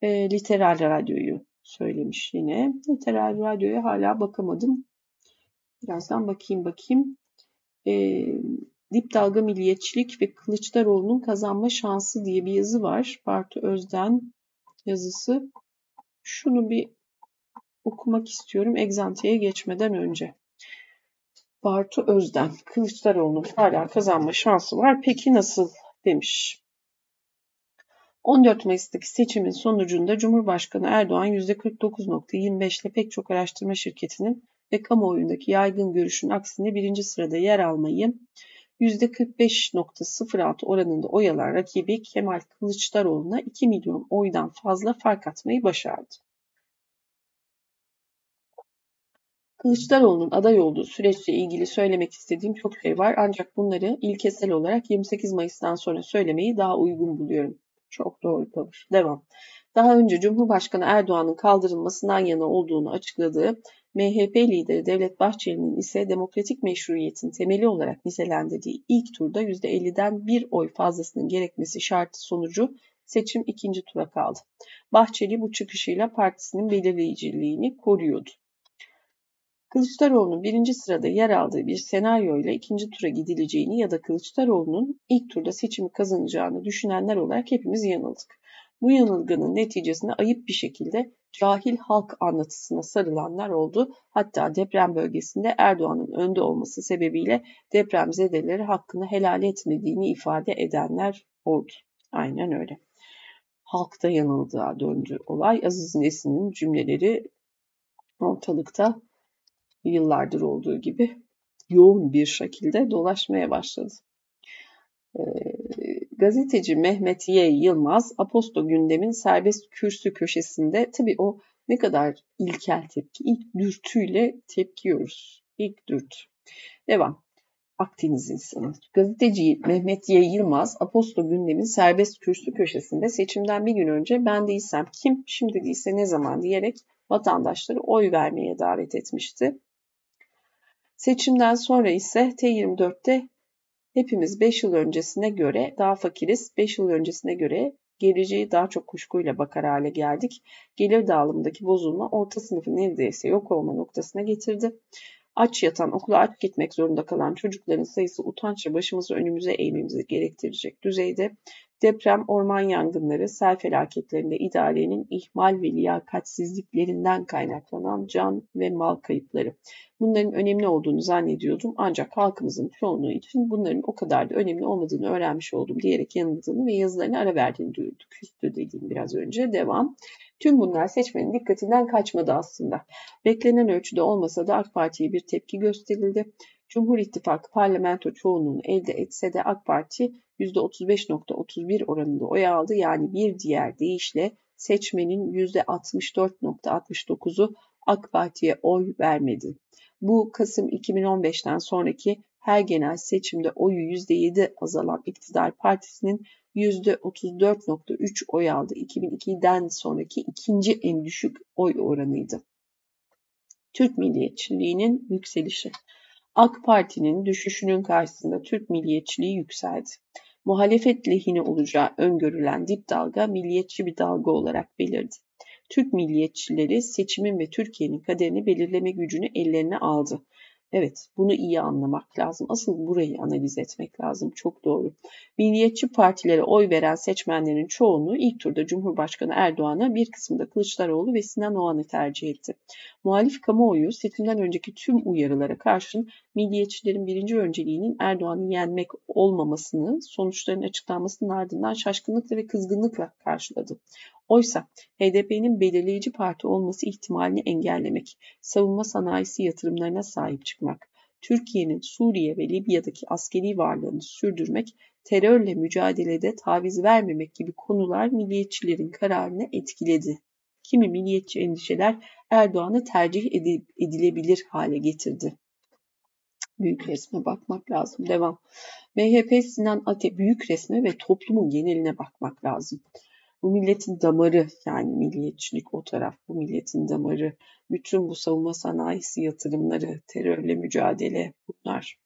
e, Literal Radyo'yu söylemiş yine. Literal Radyo'ya hala bakamadım. Birazdan bakayım bakayım. E, Dip Dalga Milliyetçilik ve Kılıçdaroğlu'nun kazanma şansı diye bir yazı var. Bartu Özden yazısı. Şunu bir okumak istiyorum egzantiyeye geçmeden önce. Bartu Özden, Kılıçdaroğlu'nun hala kazanma şansı var. Peki nasıl demiş. 14 Mayıs'taki seçimin sonucunda Cumhurbaşkanı Erdoğan %49.25 ile pek çok araştırma şirketinin ve kamuoyundaki yaygın görüşün aksine birinci sırada yer almayı %45.06 oranında oy alan rakibi Kemal Kılıçdaroğlu'na 2 milyon oydan fazla fark atmayı başardı. Kılıçdaroğlu'nun aday olduğu süreçle ilgili söylemek istediğim çok şey var ancak bunları ilkesel olarak 28 Mayıs'tan sonra söylemeyi daha uygun buluyorum. Çok doğru tavır. Devam. Daha önce Cumhurbaşkanı Erdoğan'ın kaldırılmasından yana olduğunu açıkladığı MHP lideri Devlet Bahçeli'nin ise demokratik meşruiyetin temeli olarak nitelendirdiği ilk turda %50'den bir oy fazlasının gerekmesi şartı sonucu seçim ikinci tura kaldı. Bahçeli bu çıkışıyla partisinin belirleyiciliğini koruyordu. Kılıçdaroğlu'nun birinci sırada yer aldığı bir senaryoyla ikinci tura gidileceğini ya da Kılıçdaroğlu'nun ilk turda seçimi kazanacağını düşünenler olarak hepimiz yanıldık. Bu yanılgının neticesinde ayıp bir şekilde cahil halk anlatısına sarılanlar oldu. Hatta deprem bölgesinde Erdoğan'ın önde olması sebebiyle depremzedeleri hakkını helal etmediğini ifade edenler oldu. Aynen öyle. Halkta yanıldığa döndü olay. Aziz Nesin'in cümleleri ortalıkta yıllardır olduğu gibi yoğun bir şekilde dolaşmaya başladı. Ee, gazeteci Mehmet Y. Yılmaz Aposto gündemin serbest kürsü köşesinde tabii o ne kadar ilkel tepki, ilk dürtüyle tepkiyoruz. İlk dürtü. Devam. Akdeniz insanı. Gazeteci Mehmet Y. Yılmaz, Aposto gündemin serbest kürsü köşesinde seçimden bir gün önce ben değilsem kim, şimdi değilse ne zaman diyerek vatandaşları oy vermeye davet etmişti. Seçimden sonra ise T24'te hepimiz 5 yıl öncesine göre daha fakiriz, 5 yıl öncesine göre geleceği daha çok kuşkuyla bakar hale geldik. Gelir dağılımındaki bozulma orta sınıfın neredeyse yok olma noktasına getirdi. Aç yatan, okula aç gitmek zorunda kalan çocukların sayısı utançla başımızı önümüze eğmemizi gerektirecek düzeyde. Deprem, orman yangınları, sel felaketlerinde idarenin ihmal ve liyakatsizliklerinden kaynaklanan can ve mal kayıpları. Bunların önemli olduğunu zannediyordum ancak halkımızın çoğunluğu için bunların o kadar da önemli olmadığını öğrenmiş oldum diyerek yanıldığını ve yazılarını ara verdiğini duyurduk. Küstü dediğim biraz önce. Devam. Tüm bunlar seçmenin dikkatinden kaçmadı aslında. Beklenen ölçüde olmasa da AK Parti'ye bir tepki gösterildi. Cumhur İttifakı parlamento çoğunluğunu elde etse de AK Parti %35.31 oranında oy aldı. Yani bir diğer deyişle seçmenin %64.69'u AK Parti'ye oy vermedi. Bu Kasım 2015'ten sonraki her genel seçimde oyu %7 azalan iktidar partisinin %34.3 oy aldı. 2002'den sonraki ikinci en düşük oy oranıydı. Türk milliyetçiliğinin yükselişi. AK Parti'nin düşüşünün karşısında Türk milliyetçiliği yükseldi. Muhalefet lehine olacağı öngörülen dip dalga milliyetçi bir dalga olarak belirdi. Türk milliyetçileri seçimin ve Türkiye'nin kaderini belirleme gücünü ellerine aldı. Evet, bunu iyi anlamak lazım. Asıl burayı analiz etmek lazım. Çok doğru. Milliyetçi partilere oy veren seçmenlerin çoğunluğu ilk turda Cumhurbaşkanı Erdoğan'a bir kısmında Kılıçdaroğlu ve Sinan Oğan'ı tercih etti. Muhalif kamuoyu seçimden önceki tüm uyarılara karşın milliyetçilerin birinci önceliğinin Erdoğan'ı yenmek olmamasını sonuçların açıklanmasının ardından şaşkınlıkla ve kızgınlıkla karşıladı. Oysa HDP'nin belirleyici parti olması ihtimalini engellemek, savunma sanayisi yatırımlarına sahip çıkmak, Türkiye'nin Suriye ve Libya'daki askeri varlığını sürdürmek, terörle mücadelede taviz vermemek gibi konular milliyetçilerin kararını etkiledi. Kimi milliyetçi endişeler Erdoğan'ı tercih edilebilir hale getirdi. Büyük resme bakmak lazım. Devam. MHP Sinan Ate büyük resme ve toplumun geneline bakmak lazım. Bu milletin damarı yani milliyetçilik o taraf bu milletin damarı. Bütün bu savunma sanayisi yatırımları, terörle mücadele bunlar.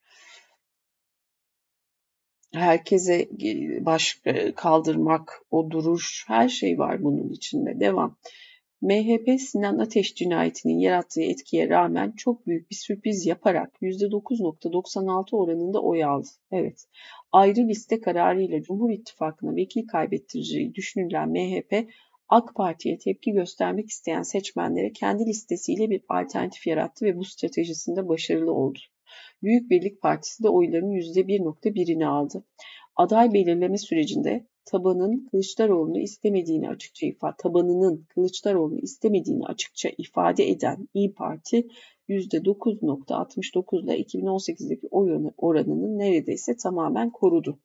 Herkese baş kaldırmak, o duruş, her şey var bunun içinde. Devam. MHP Sinan Ateş cinayetinin yarattığı etkiye rağmen çok büyük bir sürpriz yaparak %9.96 oranında oy aldı. Evet, ayrı liste kararıyla Cumhur İttifakı'na vekil kaybettireceği düşünülen MHP, AK Parti'ye tepki göstermek isteyen seçmenlere kendi listesiyle bir alternatif yarattı ve bu stratejisinde başarılı oldu. Büyük Birlik Partisi de oyların %1.1'ini aldı. Aday belirleme sürecinde tabanın Kılıçdaroğlu'nu istemediğini açıkça ifade, tabanının Kılıçdaroğlu'nu istemediğini açıkça ifade eden İyi Parti %9.69 ile 2018'deki oy oranını neredeyse tamamen korudu.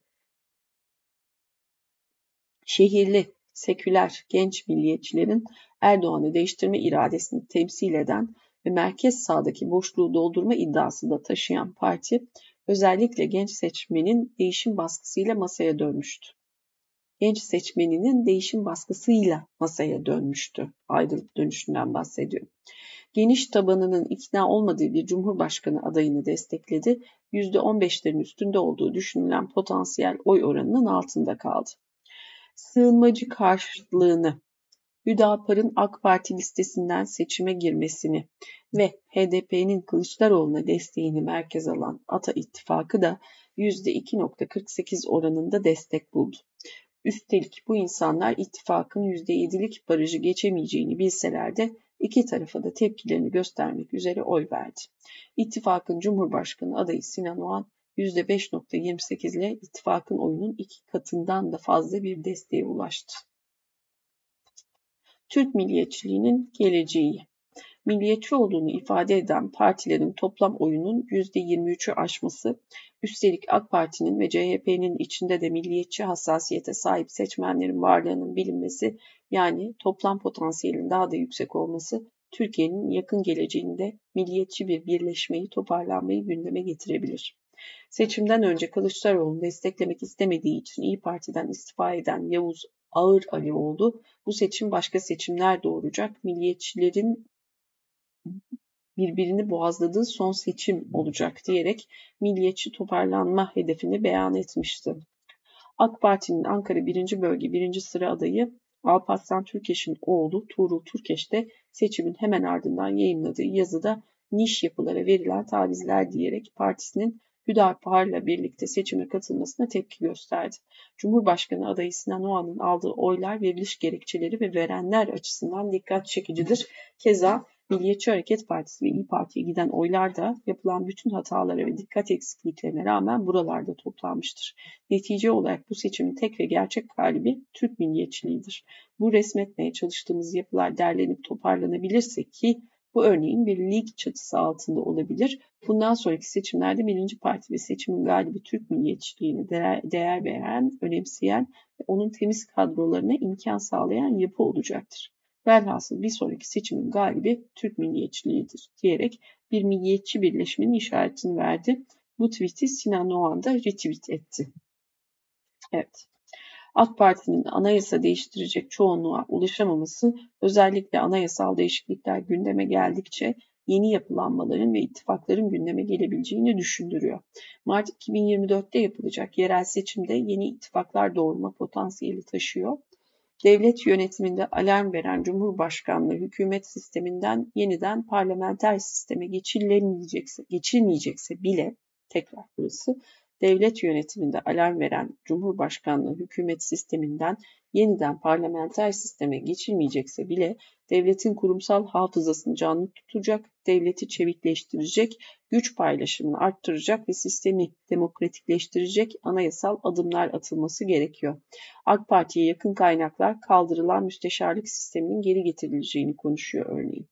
Şehirli, seküler, genç milliyetçilerin Erdoğan'ı değiştirme iradesini temsil eden ve merkez sağdaki boşluğu doldurma iddiası da taşıyan parti özellikle genç seçmenin değişim baskısıyla masaya dönmüştü genç seçmeninin değişim baskısıyla masaya dönmüştü. Ayrılık dönüşünden bahsediyor. Geniş tabanının ikna olmadığı bir cumhurbaşkanı adayını destekledi. %15'lerin üstünde olduğu düşünülen potansiyel oy oranının altında kaldı. Sığınmacı karşıtlığını, Hüdapar'ın AK Parti listesinden seçime girmesini ve HDP'nin Kılıçdaroğlu'na desteğini merkez alan Ata İttifakı da %2.48 oranında destek buldu. Üstelik bu insanlar ittifakın %7'lik barajı geçemeyeceğini bilseler de iki tarafa da tepkilerini göstermek üzere oy verdi. İttifakın Cumhurbaşkanı adayı Sinan Oğan %5.28 ile ittifakın oyunun iki katından da fazla bir desteğe ulaştı. Türk milliyetçiliğinin geleceği milliyetçi olduğunu ifade eden partilerin toplam oyunun %23'ü aşması, üstelik AK Parti'nin ve CHP'nin içinde de milliyetçi hassasiyete sahip seçmenlerin varlığının bilinmesi, yani toplam potansiyelin daha da yüksek olması, Türkiye'nin yakın geleceğinde milliyetçi bir birleşmeyi, toparlanmayı gündeme getirebilir. Seçimden önce Kılıçdaroğlu'nu desteklemek istemediği için İyi Parti'den istifa eden Yavuz Ağır Alioğlu bu seçim başka seçimler doğuracak. Milliyetçilerin birbirini boğazladığı son seçim olacak diyerek milliyetçi toparlanma hedefini beyan etmişti. AK Parti'nin Ankara 1. Bölge 1. sıra adayı Alparslan Türkeş'in oğlu Tuğrul Türkeş de seçimin hemen ardından yayınladığı yazıda niş yapılara verilen tavizler diyerek partisinin Hüdapar'la birlikte seçime katılmasına tepki gösterdi. Cumhurbaşkanı adayı Sinan Oğan'ın aldığı oylar veriliş gerekçeleri ve verenler açısından dikkat çekicidir. Keza Milliyetçi Hareket Partisi ve İyi Parti'ye giden oylar da yapılan bütün hatalara ve dikkat eksikliklerine rağmen buralarda toplanmıştır. Netice olarak bu seçimin tek ve gerçek galibi Türk milliyetçiliğidir. Bu resmetmeye çalıştığımız yapılar derlenip toparlanabilirse ki bu örneğin bir lig çatısı altında olabilir. Bundan sonraki seçimlerde birinci parti ve seçimin galibi Türk milliyetçiliğine değer veren, önemseyen ve onun temiz kadrolarına imkan sağlayan yapı olacaktır. Velhasıl bir sonraki seçimin galibi Türk milliyetçiliğidir diyerek bir milliyetçi birleşmenin işaretini verdi. Bu tweet'i Sinan Oğan da retweet etti. Evet. AK Parti'nin anayasa değiştirecek çoğunluğa ulaşamaması özellikle anayasal değişiklikler gündeme geldikçe yeni yapılanmaların ve ittifakların gündeme gelebileceğini düşündürüyor. Mart 2024'te yapılacak yerel seçimde yeni ittifaklar doğurma potansiyeli taşıyor. Devlet yönetiminde alarm veren Cumhurbaşkanlığı hükümet sisteminden yeniden parlamenter sisteme geçilemeyecekse, geçilmeyecekse bile tekrar burası devlet yönetiminde alarm veren Cumhurbaşkanlığı hükümet sisteminden yeniden parlamenter sisteme geçilmeyecekse bile devletin kurumsal hafızasını canlı tutacak, devleti çevikleştirecek, güç paylaşımını arttıracak ve sistemi demokratikleştirecek anayasal adımlar atılması gerekiyor. AK Parti'ye yakın kaynaklar kaldırılan müsteşarlık sisteminin geri getirileceğini konuşuyor örneğin.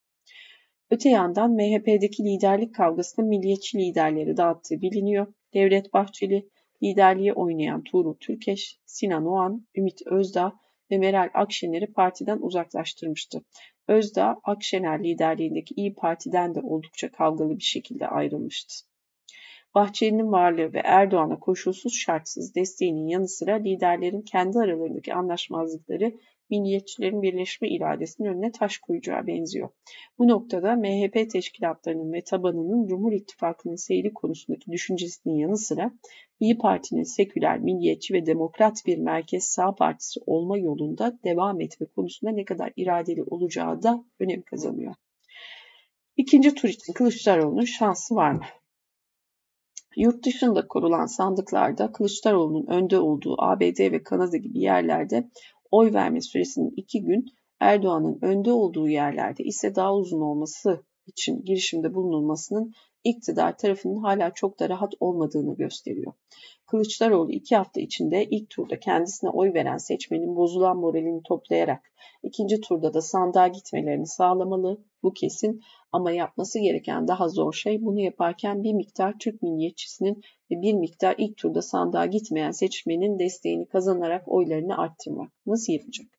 Öte yandan MHP'deki liderlik kavgasında milliyetçi liderleri dağıttığı biliniyor. Devlet Bahçeli, liderliği oynayan Tuğrul Türkeş, Sinan Oğan, Ümit Özdağ ve Meral Akşener'i partiden uzaklaştırmıştı. Özdağ, Akşener liderliğindeki İyi Parti'den de oldukça kavgalı bir şekilde ayrılmıştı. Bahçeli'nin varlığı ve Erdoğan'a koşulsuz şartsız desteğinin yanı sıra liderlerin kendi aralarındaki anlaşmazlıkları milliyetçilerin birleşme iradesinin önüne taş koyacağı benziyor. Bu noktada MHP teşkilatlarının ve tabanının Cumhur İttifakı'nın seyri konusundaki düşüncesinin yanı sıra İyi Parti'nin seküler, milliyetçi ve demokrat bir merkez sağ partisi olma yolunda devam etme konusunda ne kadar iradeli olacağı da önem kazanıyor. İkinci tur için Kılıçdaroğlu'nun şansı var mı? Yurt dışında kurulan sandıklarda Kılıçdaroğlu'nun önde olduğu ABD ve Kanada gibi yerlerde oy verme süresinin iki gün, Erdoğan'ın önde olduğu yerlerde ise daha uzun olması için girişimde bulunulmasının iktidar tarafının hala çok da rahat olmadığını gösteriyor. Kılıçdaroğlu iki hafta içinde ilk turda kendisine oy veren seçmenin bozulan moralini toplayarak ikinci turda da sandığa gitmelerini sağlamalı. Bu kesin ama yapması gereken daha zor şey bunu yaparken bir miktar Türk milliyetçisinin ve bir miktar ilk turda sandığa gitmeyen seçmenin desteğini kazanarak oylarını arttırmak. Nasıl yapacak?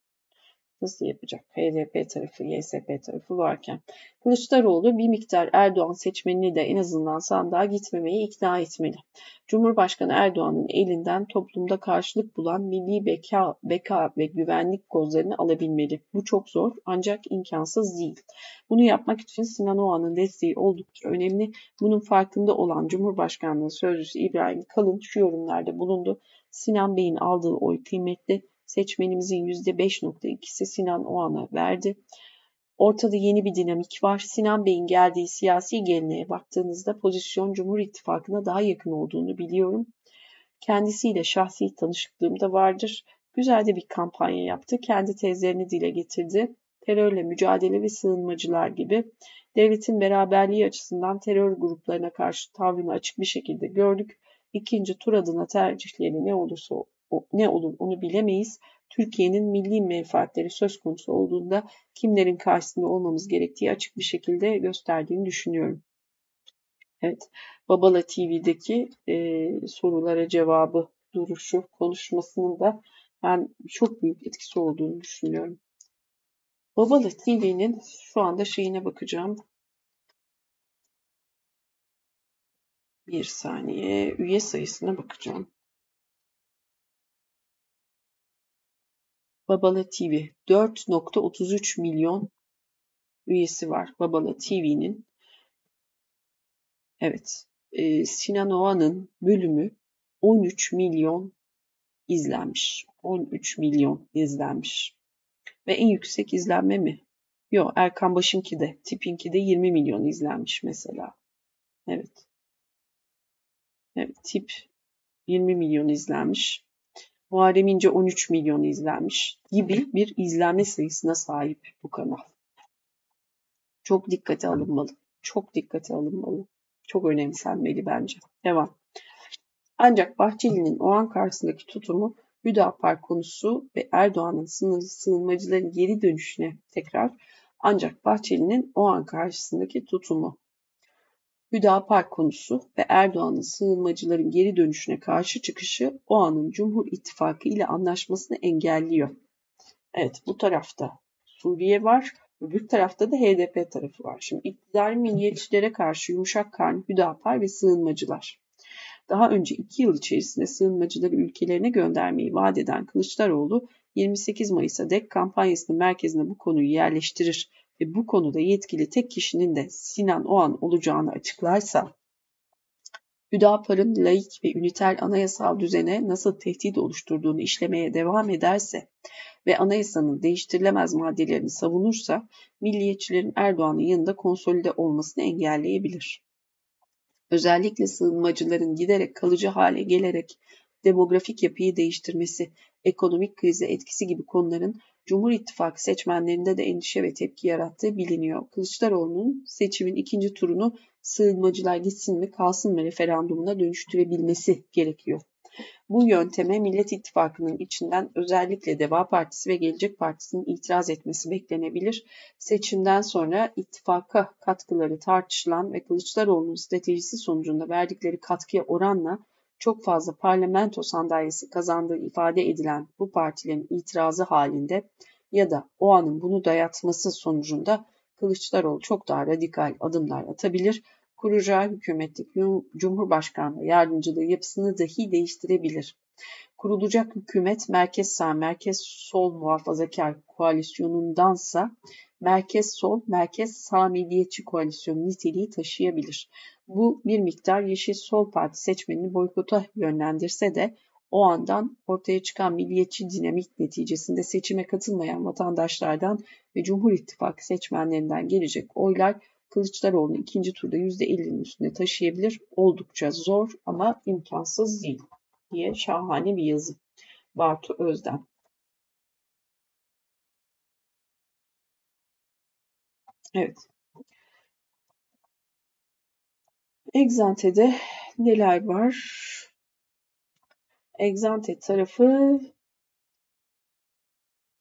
Nasıl yapacak? HDP tarafı, YSP tarafı varken. Kılıçdaroğlu bir miktar Erdoğan seçmenini de en azından sandığa gitmemeyi ikna etmeli. Cumhurbaşkanı Erdoğan'ın elinden toplumda karşılık bulan milli beka, beka ve güvenlik kozlarını alabilmeli. Bu çok zor ancak imkansız değil. Bunu yapmak için Sinan Oğan'ın desteği oldukça önemli. Bunun farkında olan Cumhurbaşkanlığı Sözcüsü İbrahim Kalın şu yorumlarda bulundu. Sinan Bey'in aldığı oy kıymetli Seçmenimizin %5.2'si Sinan Oğan'a verdi. Ortada yeni bir dinamik var. Sinan Bey'in geldiği siyasi geleneğe baktığınızda pozisyon Cumhur İttifakı'na daha yakın olduğunu biliyorum. Kendisiyle şahsi tanışıklığım da vardır. Güzel de bir kampanya yaptı. Kendi tezlerini dile getirdi. Terörle mücadele ve sığınmacılar gibi devletin beraberliği açısından terör gruplarına karşı tavrını açık bir şekilde gördük. İkinci tur adına tercihleri ne olursa ne olur onu bilemeyiz. Türkiye'nin milli menfaatleri söz konusu olduğunda kimlerin karşısında olmamız gerektiği açık bir şekilde gösterdiğini düşünüyorum. Evet, Babala TV'deki e, sorulara cevabı duruşu, konuşmasının da ben çok büyük etkisi olduğunu düşünüyorum. Babala TV'nin şu anda şeyine bakacağım. Bir saniye üye sayısına bakacağım. Babala TV 4.33 milyon üyesi var Babala TV'nin. Evet. E, Sinan Oğan'ın bölümü 13 milyon izlenmiş. 13 milyon izlenmiş. Ve en yüksek izlenme mi? Yok Erkan Baş'ınki de, tipinki de 20 milyon izlenmiş mesela. Evet. Evet, tip 20 milyon izlenmiş. Muharrem İnce 13 milyon izlenmiş gibi bir izlenme sayısına sahip bu kanal. Çok dikkate alınmalı. Çok dikkate alınmalı. Çok önemsenmeli bence. Devam. Ancak Bahçeli'nin o an karşısındaki tutumu Hüdapar konusu ve Erdoğan'ın sığınmacıların geri dönüşüne tekrar ancak Bahçeli'nin o an karşısındaki tutumu Hüdapar konusu ve Erdoğan'ın sığınmacıların geri dönüşüne karşı çıkışı o anın Cumhur İttifakı ile anlaşmasını engelliyor. Evet bu tarafta Suriye var, öbür tarafta da HDP tarafı var. Şimdi iktidar milliyetçilere karşı yumuşak karn Hüdapar ve sığınmacılar. Daha önce iki yıl içerisinde sığınmacıları ülkelerine göndermeyi vaat eden Kılıçdaroğlu 28 Mayıs'a dek kampanyasının merkezine bu konuyu yerleştirir ve bu konuda yetkili tek kişinin de Sinan Oğan olacağını açıklarsa Hüdapar'ın laik ve üniter anayasal düzene nasıl tehdit oluşturduğunu işlemeye devam ederse ve anayasanın değiştirilemez maddelerini savunursa milliyetçilerin Erdoğan'ın yanında konsolide olmasını engelleyebilir. Özellikle sığınmacıların giderek kalıcı hale gelerek demografik yapıyı değiştirmesi, ekonomik krize etkisi gibi konuların Cumhur İttifakı seçmenlerinde de endişe ve tepki yarattığı biliniyor. Kılıçdaroğlu'nun seçimin ikinci turunu sığınmacılar gitsin mi kalsın mı referandumuna dönüştürebilmesi gerekiyor. Bu yönteme Millet İttifakı'nın içinden özellikle Deva Partisi ve Gelecek Partisi'nin itiraz etmesi beklenebilir. Seçimden sonra ittifaka katkıları tartışılan ve Kılıçdaroğlu'nun stratejisi sonucunda verdikleri katkıya oranla çok fazla parlamento sandalyesi kazandığı ifade edilen bu partilerin itirazı halinde ya da o anın bunu dayatması sonucunda Kılıçdaroğlu çok daha radikal adımlar atabilir. Kuracağı hükümetlik Cumhurbaşkanlığı yardımcılığı yapısını dahi değiştirebilir. Kurulacak hükümet merkez sağ, merkez sol muhafazakar koalisyonundansa merkez sol, merkez sağ milliyetçi koalisyon niteliği taşıyabilir. Bu bir miktar Yeşil Sol Parti seçmenini boykota yönlendirse de o andan ortaya çıkan milliyetçi dinamik neticesinde seçime katılmayan vatandaşlardan ve Cumhur İttifakı seçmenlerinden gelecek oylar Kılıçdaroğlu'nu ikinci turda %50'nin üstünde taşıyabilir. Oldukça zor ama imkansız değil diye şahane bir yazı. Bartu Özden. Evet. Egzante'de neler var? Egzante tarafı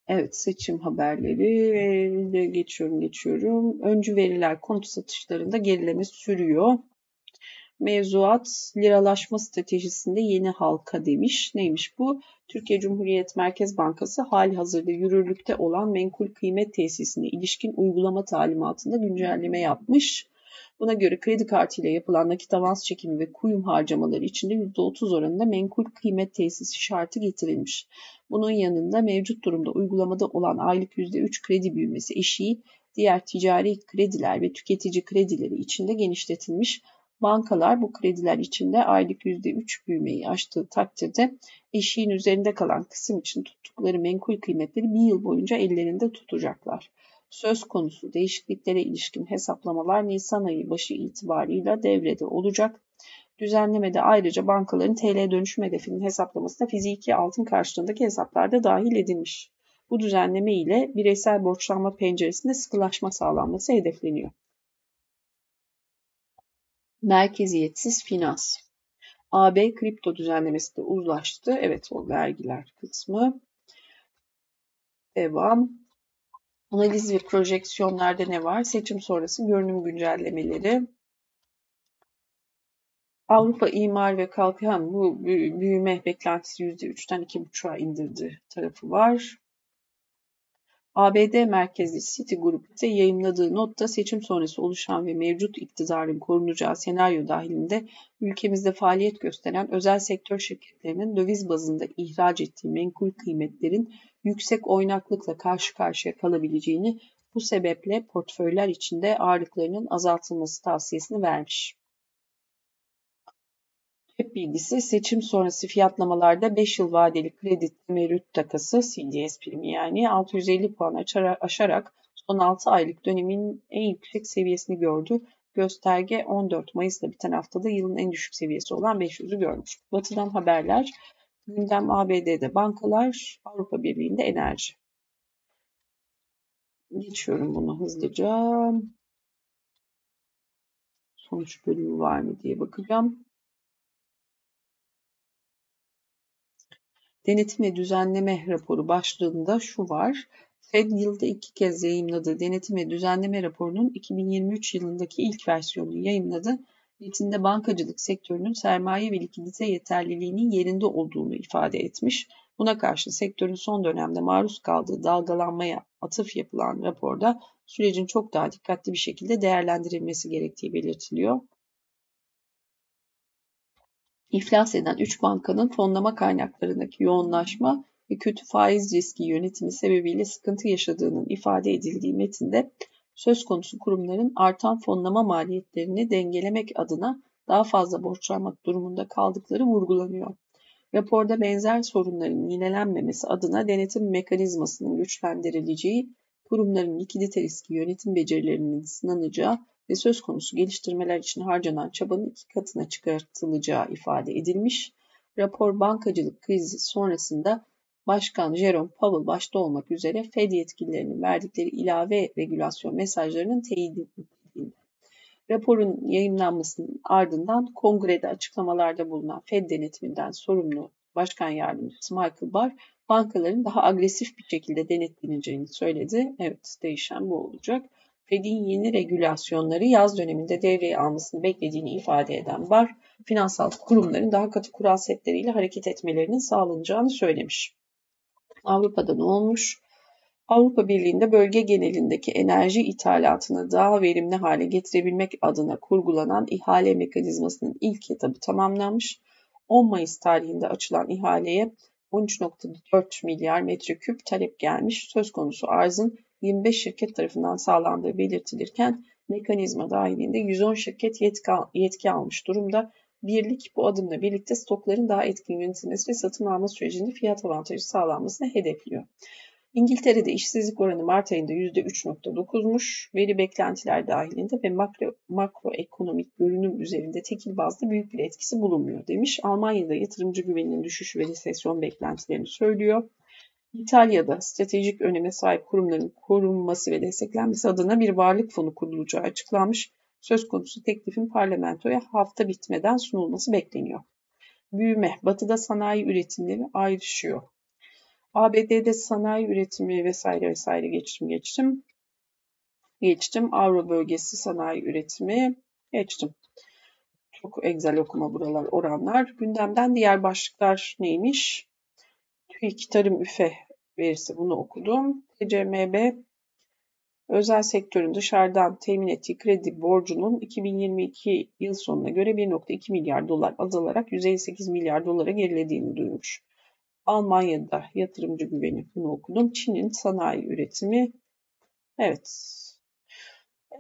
Evet seçim haberleri geçiyorum geçiyorum. Öncü veriler konut satışlarında gerileme sürüyor. Mevzuat liralaşma stratejisinde yeni halka demiş. Neymiş bu? Türkiye Cumhuriyet Merkez Bankası hali hazırda yürürlükte olan menkul kıymet tesisine ilişkin uygulama talimatında güncelleme yapmış. Buna göre kredi kartıyla yapılan nakit avans çekimi ve kuyum harcamaları içinde %30 oranında menkul kıymet tesisi şartı getirilmiş. Bunun yanında mevcut durumda uygulamada olan aylık %3 kredi büyümesi eşiği diğer ticari krediler ve tüketici kredileri içinde genişletilmiş. Bankalar bu krediler içinde aylık %3 büyümeyi aştığı takdirde eşiğin üzerinde kalan kısım için tuttukları menkul kıymetleri bir yıl boyunca ellerinde tutacaklar söz konusu değişikliklere ilişkin hesaplamalar Nisan ayı başı itibarıyla devrede olacak. Düzenlemede ayrıca bankaların TL dönüşüm hedefinin hesaplamasına fiziki altın karşılığındaki hesaplar da dahil edilmiş. Bu düzenleme ile bireysel borçlanma penceresinde sıkılaşma sağlanması hedefleniyor. Merkeziyetsiz finans. AB kripto düzenlemesi de uzlaştı. Evet o vergiler kısmı. Devam. Analiz ve projeksiyonlarda ne var? Seçim sonrası görünüm güncellemeleri. Avrupa imar ve kalkınma bu büyüme beklentisi %3'ten 2,5'a indirdi tarafı var. ABD merkezli Citigroup ise yayınladığı notta seçim sonrası oluşan ve mevcut iktidarın korunacağı senaryo dahilinde ülkemizde faaliyet gösteren özel sektör şirketlerinin döviz bazında ihraç ettiği menkul kıymetlerin yüksek oynaklıkla karşı karşıya kalabileceğini bu sebeple portföyler içinde ağırlıklarının azaltılması tavsiyesini vermiş. Cep bilgisi seçim sonrası fiyatlamalarda 5 yıl vadeli kredi temerrüt takası CDS primi yani 650 puan aşarak son 6 aylık dönemin en yüksek seviyesini gördü. Gösterge 14 Mayıs'ta biten haftada yılın en düşük seviyesi olan 500'ü görmüş. Batı'dan haberler. Gündem ABD'de bankalar, Avrupa Birliği'nde enerji. Geçiyorum bunu hızlıca. Sonuç bölümü var mı diye bakacağım. Denetim ve düzenleme raporu başlığında şu var. Fed yılda iki kez yayınladığı denetim ve düzenleme raporunun 2023 yılındaki ilk versiyonunu yayınladı. Metinde bankacılık sektörünün sermaye ve likidite yeterliliğinin yerinde olduğunu ifade etmiş. Buna karşı sektörün son dönemde maruz kaldığı dalgalanmaya atıf yapılan raporda sürecin çok daha dikkatli bir şekilde değerlendirilmesi gerektiği belirtiliyor. İflas eden 3 bankanın fonlama kaynaklarındaki yoğunlaşma ve kötü faiz riski yönetimi sebebiyle sıkıntı yaşadığının ifade edildiği metinde söz konusu kurumların artan fonlama maliyetlerini dengelemek adına daha fazla borçlanmak durumunda kaldıkları vurgulanıyor. Raporda benzer sorunların yinelenmemesi adına denetim mekanizmasının güçlendirileceği, kurumların likidite riski yönetim becerilerinin sınanacağı ve söz konusu geliştirmeler için harcanan çabanın iki katına çıkartılacağı ifade edilmiş. Rapor bankacılık krizi sonrasında Başkan Jerome Powell başta olmak üzere Fed yetkililerinin verdikleri ilave regülasyon mesajlarının edildiğinde. Raporun yayınlanmasının ardından kongrede açıklamalarda bulunan Fed denetiminden sorumlu Başkan Yardımcısı Michael Barr, bankaların daha agresif bir şekilde denetleneceğini söyledi. Evet, değişen bu olacak. Fed'in yeni regülasyonları yaz döneminde devreye almasını beklediğini ifade eden Barr, finansal kurumların daha katı kural setleriyle hareket etmelerinin sağlanacağını söylemiş. Avrupa'da ne olmuş? Avrupa Birliği'nde bölge genelindeki enerji ithalatını daha verimli hale getirebilmek adına kurgulanan ihale mekanizmasının ilk etabı tamamlanmış. 10 Mayıs tarihinde açılan ihaleye 13.4 milyar metreküp talep gelmiş. Söz konusu arzın 25 şirket tarafından sağlandığı belirtilirken mekanizma dahilinde 110 şirket yetki, yetki almış durumda. Birlik bu adımla birlikte stokların daha etkin yönetilmesi ve satın alma sürecinde fiyat avantajı sağlanmasını hedefliyor. İngiltere'de işsizlik oranı Mart ayında %3.9'muş. Veri beklentiler dahilinde ve makro, makroekonomik görünüm üzerinde tekil bazda büyük bir etkisi bulunmuyor demiş. Almanya'da yatırımcı güveninin düşüşü ve resesyon beklentilerini söylüyor. İtalya'da stratejik öneme sahip kurumların korunması ve desteklenmesi adına bir varlık fonu kurulacağı açıklanmış. Söz konusu teklifin parlamentoya hafta bitmeden sunulması bekleniyor. Büyüme, batıda sanayi üretimleri ayrışıyor. ABD'de sanayi üretimi vesaire vesaire geçtim geçtim. Geçtim. Avro bölgesi sanayi üretimi geçtim. Çok egzel okuma buralar oranlar. Gündemden diğer başlıklar neymiş? TÜİK Tarım Üfe verisi bunu okudum. TCMB özel sektörün dışarıdan temin ettiği kredi borcunun 2022 yıl sonuna göre 1.2 milyar dolar azalarak 158 milyar dolara gerilediğini duyurmuş. Almanya'da yatırımcı güveni bunu okudum. Çin'in sanayi üretimi evet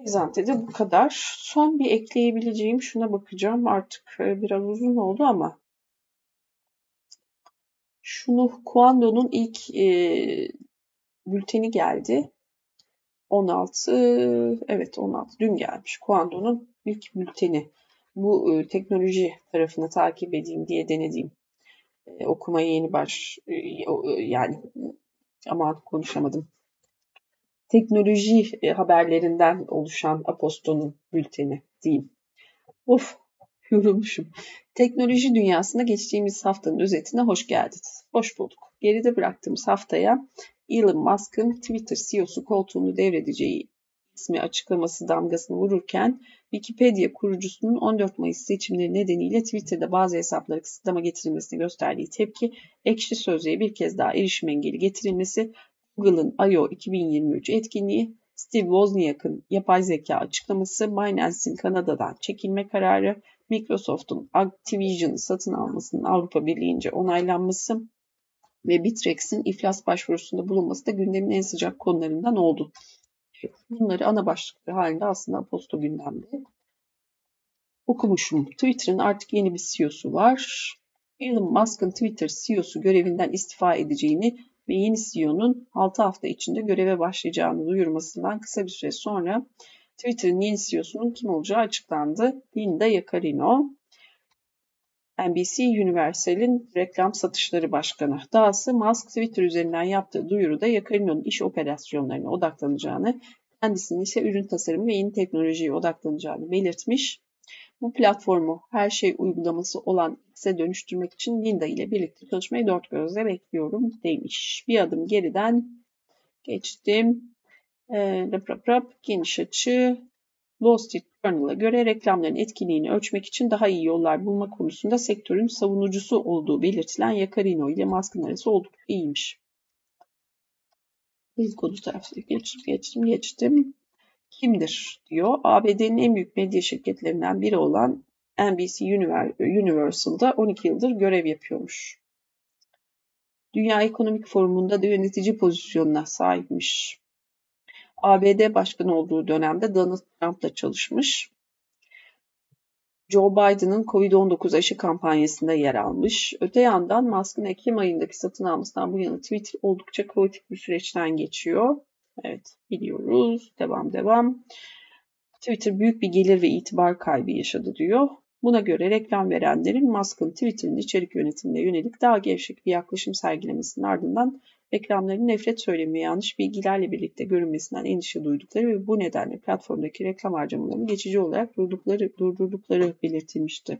Exante'de bu kadar. Son bir ekleyebileceğim şuna bakacağım. Artık e, biraz uzun oldu ama şunu Kuando'nun ilk e, bülteni geldi. 16 evet 16 dün gelmiş Kuando'nun ilk bülteni. Bu e, teknoloji tarafını takip edeyim diye denediğim e, okumaya yeni baş e, e, yani ama konuşamadım. Teknoloji e, haberlerinden oluşan Aposto'nun bülteni diyeyim. Of yorulmuşum. Teknoloji dünyasında geçtiğimiz haftanın özetine hoş geldiniz. Hoş bulduk. Geride bıraktığımız haftaya Elon Musk'ın Twitter CEO'su koltuğunu devredeceği ismi açıklaması damgasını vururken Wikipedia kurucusunun 14 Mayıs seçimleri nedeniyle Twitter'da bazı hesaplara kısıtlama getirilmesine gösterdiği tepki, ekşi sözlüğe bir kez daha erişim engeli getirilmesi, Google'ın I.O. 2023 etkinliği, Steve Wozniak'ın yapay zeka açıklaması, Binance'in Kanada'dan çekilme kararı, Microsoft'un Activision'ı satın almasının Avrupa Birliği'nce onaylanması ve Bitrex'in iflas başvurusunda bulunması da gündemin en sıcak konularından oldu. Bunları ana başlıkları halinde aslında Aposto gündemde okumuşum. Twitter'ın artık yeni bir CEO'su var. Elon Musk'ın Twitter CEO'su görevinden istifa edeceğini ve yeni CEO'nun 6 hafta içinde göreve başlayacağını duyurmasından kısa bir süre sonra Twitter'ın yeni CEO'sunun kim olacağı açıklandı. Linda Yaccarino. NBC Universal'in reklam satışları başkanı. Dahası Musk Twitter üzerinden yaptığı duyuruda Yaccarino'nun iş operasyonlarına odaklanacağını, kendisinin ise ürün tasarımı ve yeni teknolojiye odaklanacağını belirtmiş. Bu platformu her şey uygulaması olan X'e dönüştürmek için Linda ile birlikte çalışmayı dört gözle bekliyorum demiş. Bir adım geriden geçtim. E, rap rap rap geniş açı Wall Street Journal'a göre reklamların etkinliğini ölçmek için daha iyi yollar bulma konusunda sektörün savunucusu olduğu belirtilen Yacarino ile Musk'ın arası oldukça iyiymiş. İlk konu tarafı geçtim, geçtim, geçtim. Kimdir diyor. ABD'nin en büyük medya şirketlerinden biri olan NBC Universal'da 12 yıldır görev yapıyormuş. Dünya Ekonomik Forumu'nda da yönetici pozisyonuna sahipmiş. ABD başkanı olduğu dönemde Donald Trump'la çalışmış. Joe Biden'ın Covid-19 aşı kampanyasında yer almış. Öte yandan Musk'ın Ekim ayındaki satın almasından bu yana Twitter oldukça kaotik bir süreçten geçiyor. Evet biliyoruz. Devam devam. Twitter büyük bir gelir ve itibar kaybı yaşadı diyor. Buna göre reklam verenlerin Musk'ın Twitter'ın içerik yönetimine yönelik daha gevşek bir yaklaşım sergilemesinin ardından reklamların nefret söylemi yanlış bilgilerle birlikte görünmesinden endişe duydukları ve bu nedenle platformdaki reklam harcamalarını geçici olarak durdukları, durdurdukları belirtilmişti.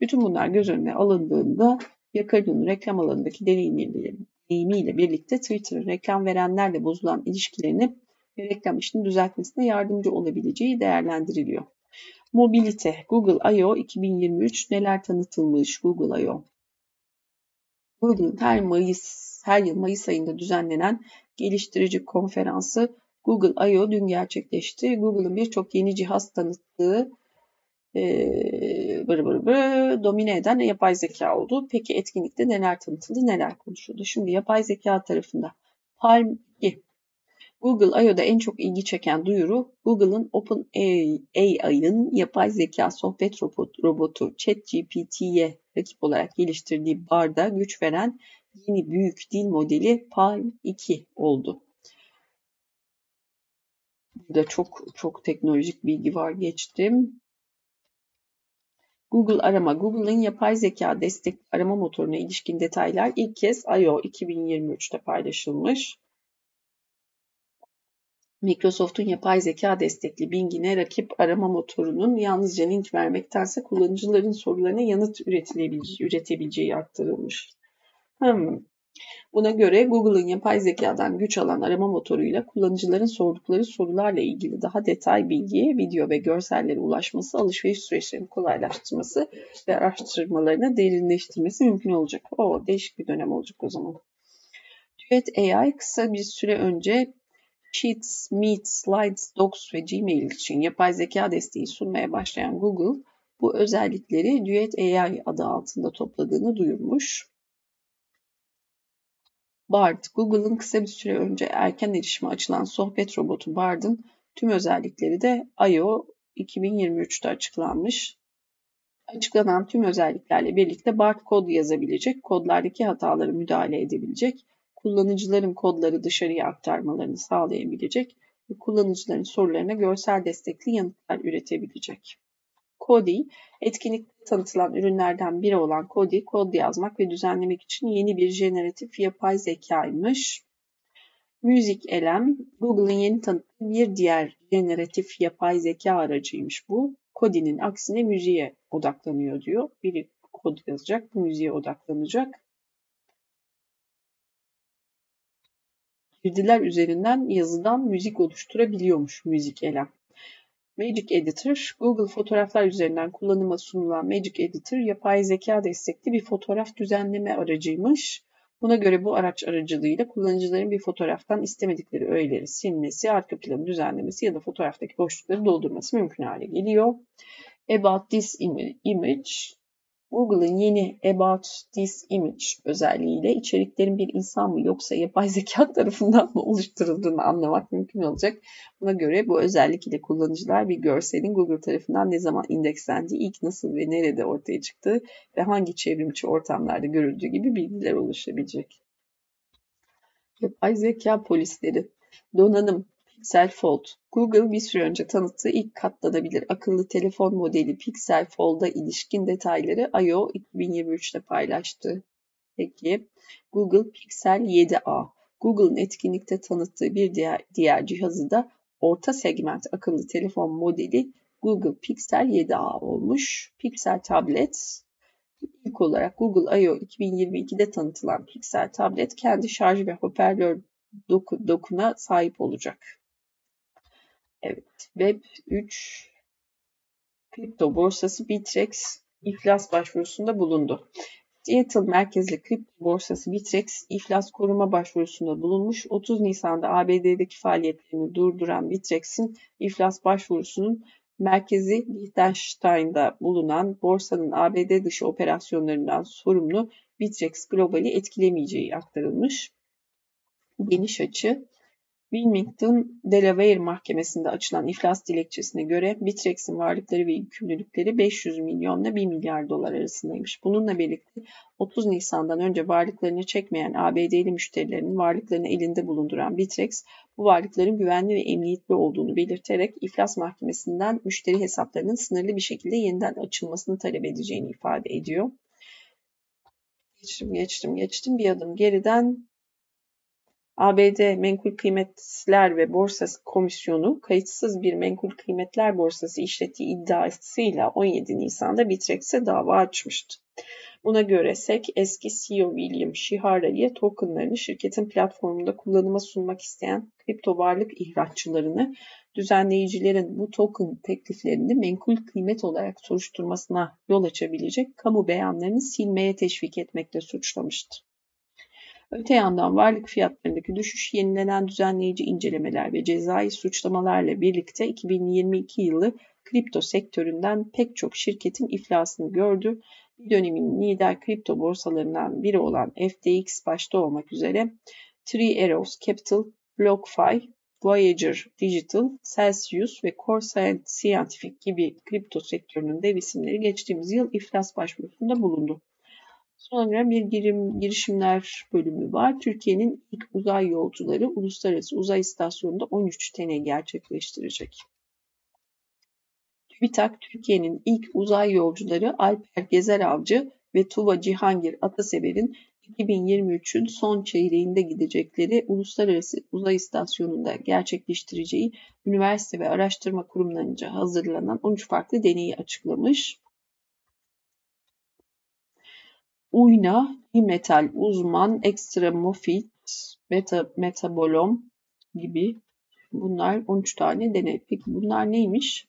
Bütün bunlar göz önüne alındığında Yakarı'nın reklam alanındaki deneyimiyle birlikte Twitter'ın reklam verenlerle bozulan ilişkilerini ve reklam işini düzeltmesine yardımcı olabileceği değerlendiriliyor. Mobilite, Google I.O. 2023 neler tanıtılmış Google I.O. Google'ın her Mayıs her yıl Mayıs ayında düzenlenen geliştirici konferansı Google I.O. dün gerçekleşti. Google'ın birçok yeni cihaz tanıttığı e, bır bır bır, domine eden yapay zeka oldu. Peki etkinlikte neler tanıtıldı, neler konuşuldu? Şimdi yapay zeka tarafında Palm 2, Google I.O.'da en çok ilgi çeken duyuru Google'ın OpenAI'ın yapay zeka sohbet robotu ChatGPT'ye rakip olarak geliştirdiği barda güç veren yeni büyük dil modeli Palm 2 oldu. Burada çok çok teknolojik bilgi var geçtim. Google arama. Google'ın yapay zeka destek arama motoruna ilişkin detaylar ilk kez I.O. 2023'te paylaşılmış. Microsoft'un yapay zeka destekli Bing'ine rakip arama motorunun yalnızca link vermektense kullanıcıların sorularına yanıt üretebileceği aktarılmış. Hmm. Buna göre Google'ın yapay zekadan güç alan arama motoruyla kullanıcıların sordukları sorularla ilgili daha detay bilgiye, video ve görsellere ulaşması, alışveriş süreçlerini kolaylaştırması ve araştırmalarını derinleştirmesi mümkün olacak. O değişik bir dönem olacak o zaman. Duet AI kısa bir süre önce Sheets, Meet, Slides, Docs ve Gmail için yapay zeka desteği sunmaya başlayan Google, bu özellikleri Duet AI adı altında topladığını duyurmuş. Bard, Google'ın kısa bir süre önce erken erişime açılan sohbet robotu Bard'ın tüm özellikleri de I.O. 2023'te açıklanmış. Açıklanan tüm özelliklerle birlikte Bard kod yazabilecek, kodlardaki hataları müdahale edebilecek, kullanıcıların kodları dışarıya aktarmalarını sağlayabilecek ve kullanıcıların sorularına görsel destekli yanıtlar üretebilecek. Kodi, etkinlikte tanıtılan ürünlerden biri olan Kodi, kod yazmak ve düzenlemek için yeni bir jeneratif yapay zekaymış. Müzik Elem, Google'ın yeni tanıttığı bir diğer jeneratif yapay zeka aracıymış bu. Kodi'nin aksine müziğe odaklanıyor diyor. Biri kod yazacak, bu müziğe odaklanacak. Girdiler üzerinden yazıdan müzik oluşturabiliyormuş Müzik Elem. Magic Editor, Google fotoğraflar üzerinden kullanıma sunulan Magic Editor, yapay zeka destekli bir fotoğraf düzenleme aracıymış. Buna göre bu araç aracılığıyla kullanıcıların bir fotoğraftan istemedikleri öğeleri silmesi, arka planı düzenlemesi ya da fotoğraftaki boşlukları doldurması mümkün hale geliyor. About this image, Google'ın yeni About This Image özelliğiyle içeriklerin bir insan mı yoksa yapay zeka [LAUGHS] tarafından mı oluşturulduğunu anlamak mümkün olacak. Buna göre bu özellik ile kullanıcılar bir görselin Google tarafından ne zaman indekslendiği, ilk nasıl ve nerede ortaya çıktığı ve hangi çevrimçi ortamlarda görüldüğü gibi bilgiler oluşabilecek. Yapay zeka polisleri, donanım, Pixel Fold. Google bir süre önce tanıttığı ilk katlanabilir akıllı telefon modeli Pixel Fold'a ilişkin detayları I.O. 2023'te paylaştı. Peki Google Pixel 7a. Google'ın etkinlikte tanıttığı bir diğer, diğer cihazı da orta segment akıllı telefon modeli Google Pixel 7a olmuş. Pixel tablet ilk olarak Google I.O. 2022'de tanıtılan Pixel tablet kendi şarj ve hoparlör doku, dokuna sahip olacak. Evet, Web 3 kripto borsası Bitrex iflas başvurusunda bulundu. Seattle merkezli kripto borsası Bitrex iflas koruma başvurusunda bulunmuş. 30 Nisan'da ABD'deki faaliyetlerini durduran Bitrex'in iflas başvurusunun merkezi Liechtenstein'da bulunan borsanın ABD dışı operasyonlarından sorumlu Bitrex Global'i etkilemeyeceği aktarılmış. Geniş açı Wilmington, Delaware Mahkemesi'nde açılan iflas dilekçesine göre Bitrex'in varlıkları ve yükümlülükleri 500 milyonla 1 milyar dolar arasındaymış. Bununla birlikte 30 Nisan'dan önce varlıklarını çekmeyen ABD'li müşterilerinin varlıklarını elinde bulunduran Bitrex, bu varlıkların güvenli ve emniyetli olduğunu belirterek iflas mahkemesinden müşteri hesaplarının sınırlı bir şekilde yeniden açılmasını talep edeceğini ifade ediyor. Geçtim, geçtim, geçtim. Bir adım geriden ABD Menkul Kıymetler ve Borsası Komisyonu kayıtsız bir menkul kıymetler borsası işlettiği iddiasıyla 17 Nisan'da Bitrex'e dava açmıştı. Buna göre SEC eski CEO William Shihara'ya tokenlarını şirketin platformunda kullanıma sunmak isteyen kripto varlık ihraççılarını düzenleyicilerin bu token tekliflerini menkul kıymet olarak soruşturmasına yol açabilecek kamu beyanlarını silmeye teşvik etmekle suçlamıştı. Öte yandan varlık fiyatlarındaki düşüş yenilenen düzenleyici incelemeler ve cezai suçlamalarla birlikte 2022 yılı kripto sektöründen pek çok şirketin iflasını gördü. Bir dönemin lider kripto borsalarından biri olan FTX başta olmak üzere Three Arrows Capital, BlockFi, Voyager Digital, Celsius ve Core Scientific gibi kripto sektörünün dev isimleri geçtiğimiz yıl iflas başvurusunda bulundu. Sonra bir girim, girişimler bölümü var. Türkiye'nin ilk uzay yolcuları Uluslararası Uzay İstasyonu'nda 13 tene gerçekleştirecek. TÜBİTAK Türkiye'nin ilk uzay yolcuları Alper Gezer Avcı ve Tuva Cihangir Atasever'in 2023'ün son çeyreğinde gidecekleri Uluslararası Uzay İstasyonu'nda gerçekleştireceği üniversite ve araştırma kurumlarınca hazırlanan 13 farklı deneyi açıklamış. Uyna, Dimetal Uzman, Extremofit, Meta, Metabolom gibi bunlar 13 tane deney. Peki bunlar neymiş?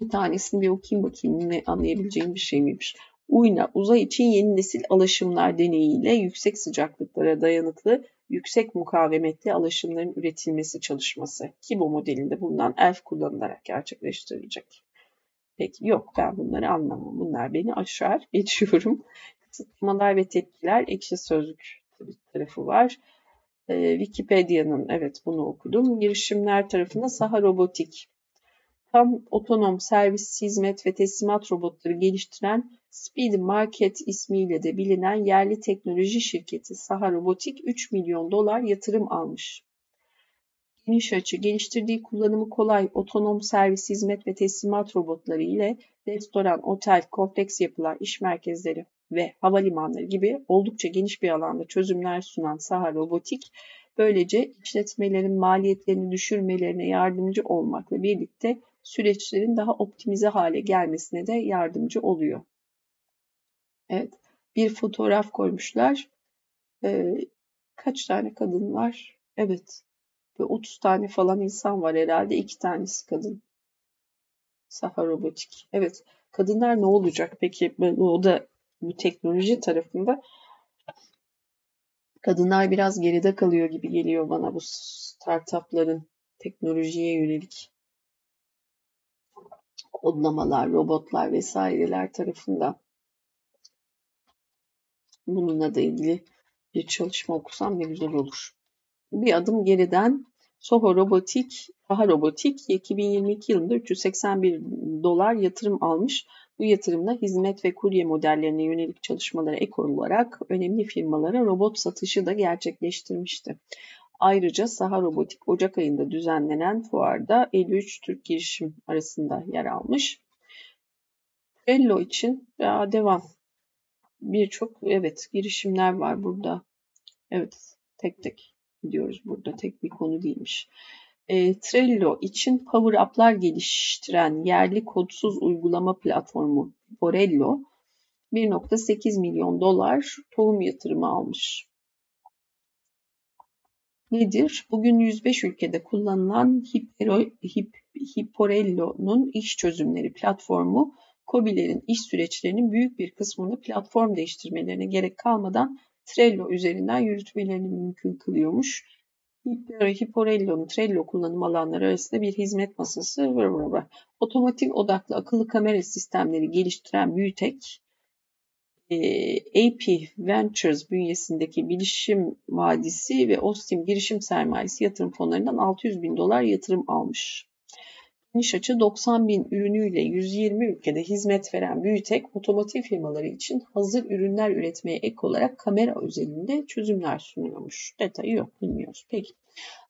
Bir tanesini bir okuyayım bakayım ne anlayabileceğim bir şey miymiş. Uyna, uzay için yeni nesil alaşımlar deneyiyle yüksek sıcaklıklara dayanıklı, yüksek mukavemetli alaşımların üretilmesi çalışması. Kibo modelinde bulunan ELF kullanılarak gerçekleştirilecek. Peki yok ben bunları anlamam. Bunlar beni aşar. [LAUGHS] Geçiyorum. Kısıtlamalar ve tepkiler ekşi sözlük tarafı var. Ee, Wikipedia'nın evet bunu okudum. Girişimler tarafında Saha Robotik. Tam otonom servis, hizmet ve teslimat robotları geliştiren Speed Market ismiyle de bilinen yerli teknoloji şirketi Saha Robotik 3 milyon dolar yatırım almış geniş açı, geliştirdiği kullanımı kolay otonom servis, hizmet ve teslimat robotları ile restoran, otel, kompleks yapılar, iş merkezleri ve havalimanları gibi oldukça geniş bir alanda çözümler sunan Saha Robotik, böylece işletmelerin maliyetlerini düşürmelerine yardımcı olmakla birlikte süreçlerin daha optimize hale gelmesine de yardımcı oluyor. Evet, bir fotoğraf koymuşlar. Ee, kaç tane kadın var? Evet, ve 30 tane falan insan var herhalde. iki tanesi kadın. Saha robotik. Evet. Kadınlar ne olacak peki? O da bu teknoloji tarafında kadınlar biraz geride kalıyor gibi geliyor bana bu startupların teknolojiye yönelik kodlamalar, robotlar vesaireler tarafında. Bununla da ilgili bir çalışma okusam ne güzel olur bir adım geriden Soho Robotik, Daha Robotik 2022 yılında 381 dolar yatırım almış. Bu yatırımla hizmet ve kurye modellerine yönelik çalışmalara ek olarak önemli firmalara robot satışı da gerçekleştirmişti. Ayrıca Saha Robotik Ocak ayında düzenlenen fuarda 53 Türk girişim arasında yer almış. Trello için ya devam. Birçok evet girişimler var burada. Evet tek tek gidiyoruz burada. Tek bir konu değilmiş. E, Trello için Power App'lar geliştiren yerli kodsuz uygulama platformu Borello 1.8 milyon dolar tohum yatırımı almış. Nedir? Bugün 105 ülkede kullanılan Hipporello'nun iş çözümleri platformu, COBİ'lerin iş süreçlerinin büyük bir kısmını platform değiştirmelerine gerek kalmadan Trello üzerinden yürütmelerini mümkün kılıyormuş. Hipporello'nun Trello kullanım alanları arasında bir hizmet masası var. Otomotiv odaklı akıllı kamera sistemleri geliştiren Büyütek, AP Ventures bünyesindeki Bilişim Vadisi ve Ostim Girişim Sermayesi yatırım fonlarından 600 bin dolar yatırım almış. Geniş açı 90 bin ürünüyle 120 ülkede hizmet veren Büyütek, otomotiv firmaları için hazır ürünler üretmeye ek olarak kamera özelinde çözümler sunuyormuş. Detayı yok, bilmiyoruz. Peki.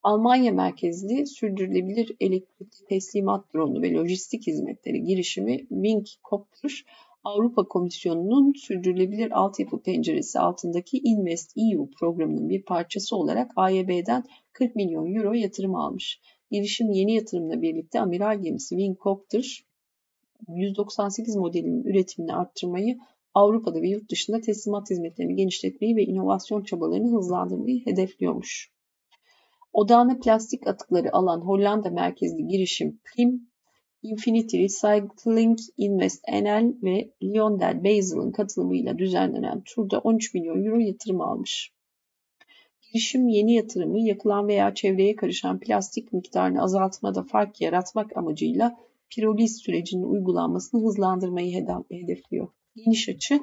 Almanya merkezli sürdürülebilir elektrikli teslimat dronu ve lojistik hizmetleri girişimi Wing Copter, Avrupa Komisyonu'nun sürdürülebilir altyapı penceresi altındaki Invest EU programının bir parçası olarak AYB'den 40 milyon euro yatırım almış. Girişim yeni yatırımla birlikte amiral gemisi Wingcopter 198 modelinin üretimini arttırmayı, Avrupa'da ve yurt dışında teslimat hizmetlerini genişletmeyi ve inovasyon çabalarını hızlandırmayı hedefliyormuş. Odağına plastik atıkları alan Hollanda merkezli girişim Prim, Infinity Recycling Invest NL ve Lyondell Basil'ın katılımıyla düzenlenen turda 13 milyon euro yatırım almış. Girişim yeni yatırımı yakılan veya çevreye karışan plastik miktarını azaltmada fark yaratmak amacıyla piroliz sürecinin uygulanmasını hızlandırmayı hedefliyor. Geniş açı,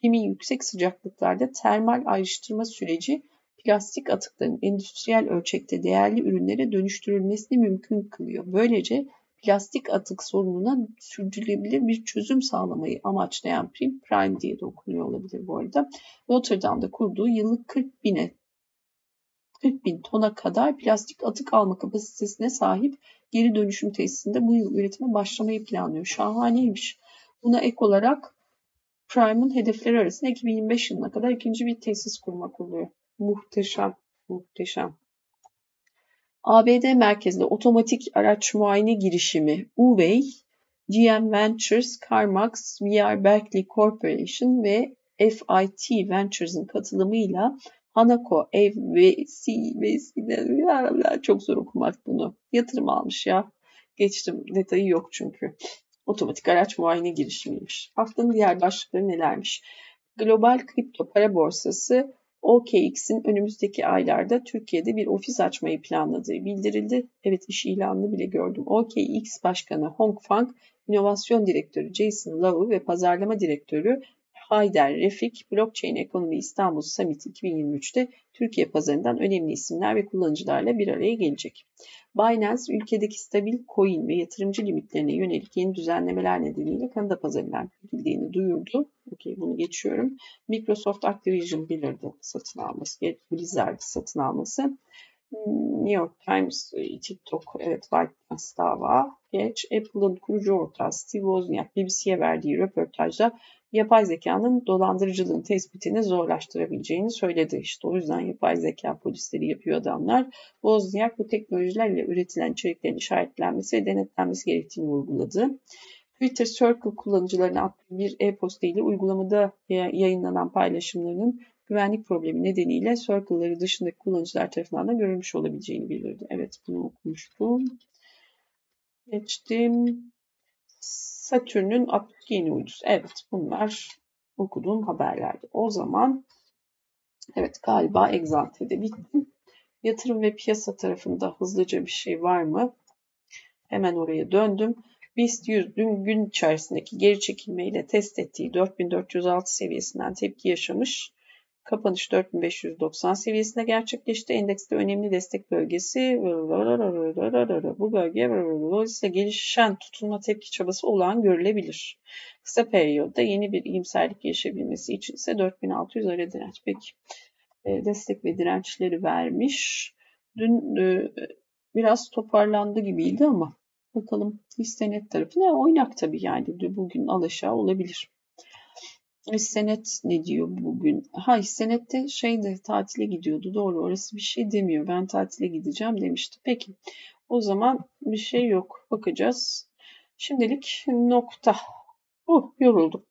primin yüksek sıcaklıklarda termal ayrıştırma süreci plastik atıkların endüstriyel ölçekte değerli ürünlere dönüştürülmesini mümkün kılıyor. Böylece plastik atık sorununa sürdürülebilir bir çözüm sağlamayı amaçlayan Prim, Prime diye de okunuyor olabilir bu arada. Rotterdam'da kurduğu yıllık 40 bine 40 bin tona kadar plastik atık alma kapasitesine sahip geri dönüşüm tesisinde bu yıl üretime başlamayı planlıyor. Şahaneymiş. Buna ek olarak Prime'ın hedefleri arasında 2025 yılına kadar ikinci bir tesis kurmak oluyor. Muhteşem, muhteşem. ABD merkezli otomatik araç muayene girişimi UVEY, GM Ventures, CarMax, VR Berkeley Corporation ve FIT Ventures'ın katılımıyla Hanako ev ve C ve C'den çok zor okumak bunu. Yatırım almış ya. Geçtim. Detayı yok çünkü. Otomatik araç muayene girişimiymiş. Haftanın diğer başlıkları nelermiş? Global kripto para borsası OKX'in önümüzdeki aylarda Türkiye'de bir ofis açmayı planladığı bildirildi. Evet iş ilanını bile gördüm. OKX Başkanı Hong Fang, İnovasyon Direktörü Jason Lau ve Pazarlama Direktörü Hayder Refik, Blockchain Ekonomi İstanbul Summit 2023'te Türkiye pazarından önemli isimler ve kullanıcılarla bir araya gelecek. Binance, ülkedeki stabil coin ve yatırımcı limitlerine yönelik yeni düzenlemeler nedeniyle Kanada pazarından çekildiğini duyurdu. Okey, bunu geçiyorum. Microsoft Activision Blizzard'ı satın alması, Blizzard'ı satın alması. New York Times, TikTok, evet ByteDance dava. Geç, Apple'ın kurucu ortağı Steve Wozniak BBC'ye verdiği röportajda yapay zekanın dolandırıcılığın tespitini zorlaştırabileceğini söyledi. İşte o yüzden yapay zeka polisleri yapıyor adamlar. Wozniak bu teknolojilerle üretilen içeriklerin işaretlenmesi ve denetlenmesi gerektiğini vurguladı. Twitter Circle kullanıcılarına attığı bir e-posta ile uygulamada yayınlanan paylaşımlarının güvenlik problemi nedeniyle Circle'ları dışındaki kullanıcılar tarafından da görülmüş olabileceğini bildirdi. Evet bunu okumuştum. Geçtim. Satürn'ün 62 yeni uydusu. Evet bunlar okuduğum haberlerdi. O zaman evet galiba Exalte'de bittim. Yatırım ve piyasa tarafında hızlıca bir şey var mı? Hemen oraya döndüm. BIST 100 dün gün içerisindeki geri çekilmeyle test ettiği 4406 seviyesinden tepki yaşamış. Kapanış 4590 seviyesinde gerçekleşti. Endekste önemli destek bölgesi bu bölge dolayısıyla gelişen tutunma tepki çabası olan görülebilir. Kısa periyotta yeni bir iyimserlik yaşayabilmesi için ise 4600 ara direnç. Peki destek ve dirençleri vermiş. dün e, biraz toparlandı gibiydi ama bakalım hisse tarafı ne oynak tabii yani bugün alaşağı olabilir. Hissenet ne diyor bugün? Ha hissenette şeyde tatile gidiyordu. Doğru orası bir şey demiyor. Ben tatile gideceğim demişti. Peki o zaman bir şey yok. Bakacağız. Şimdilik nokta. Oh yoruldum.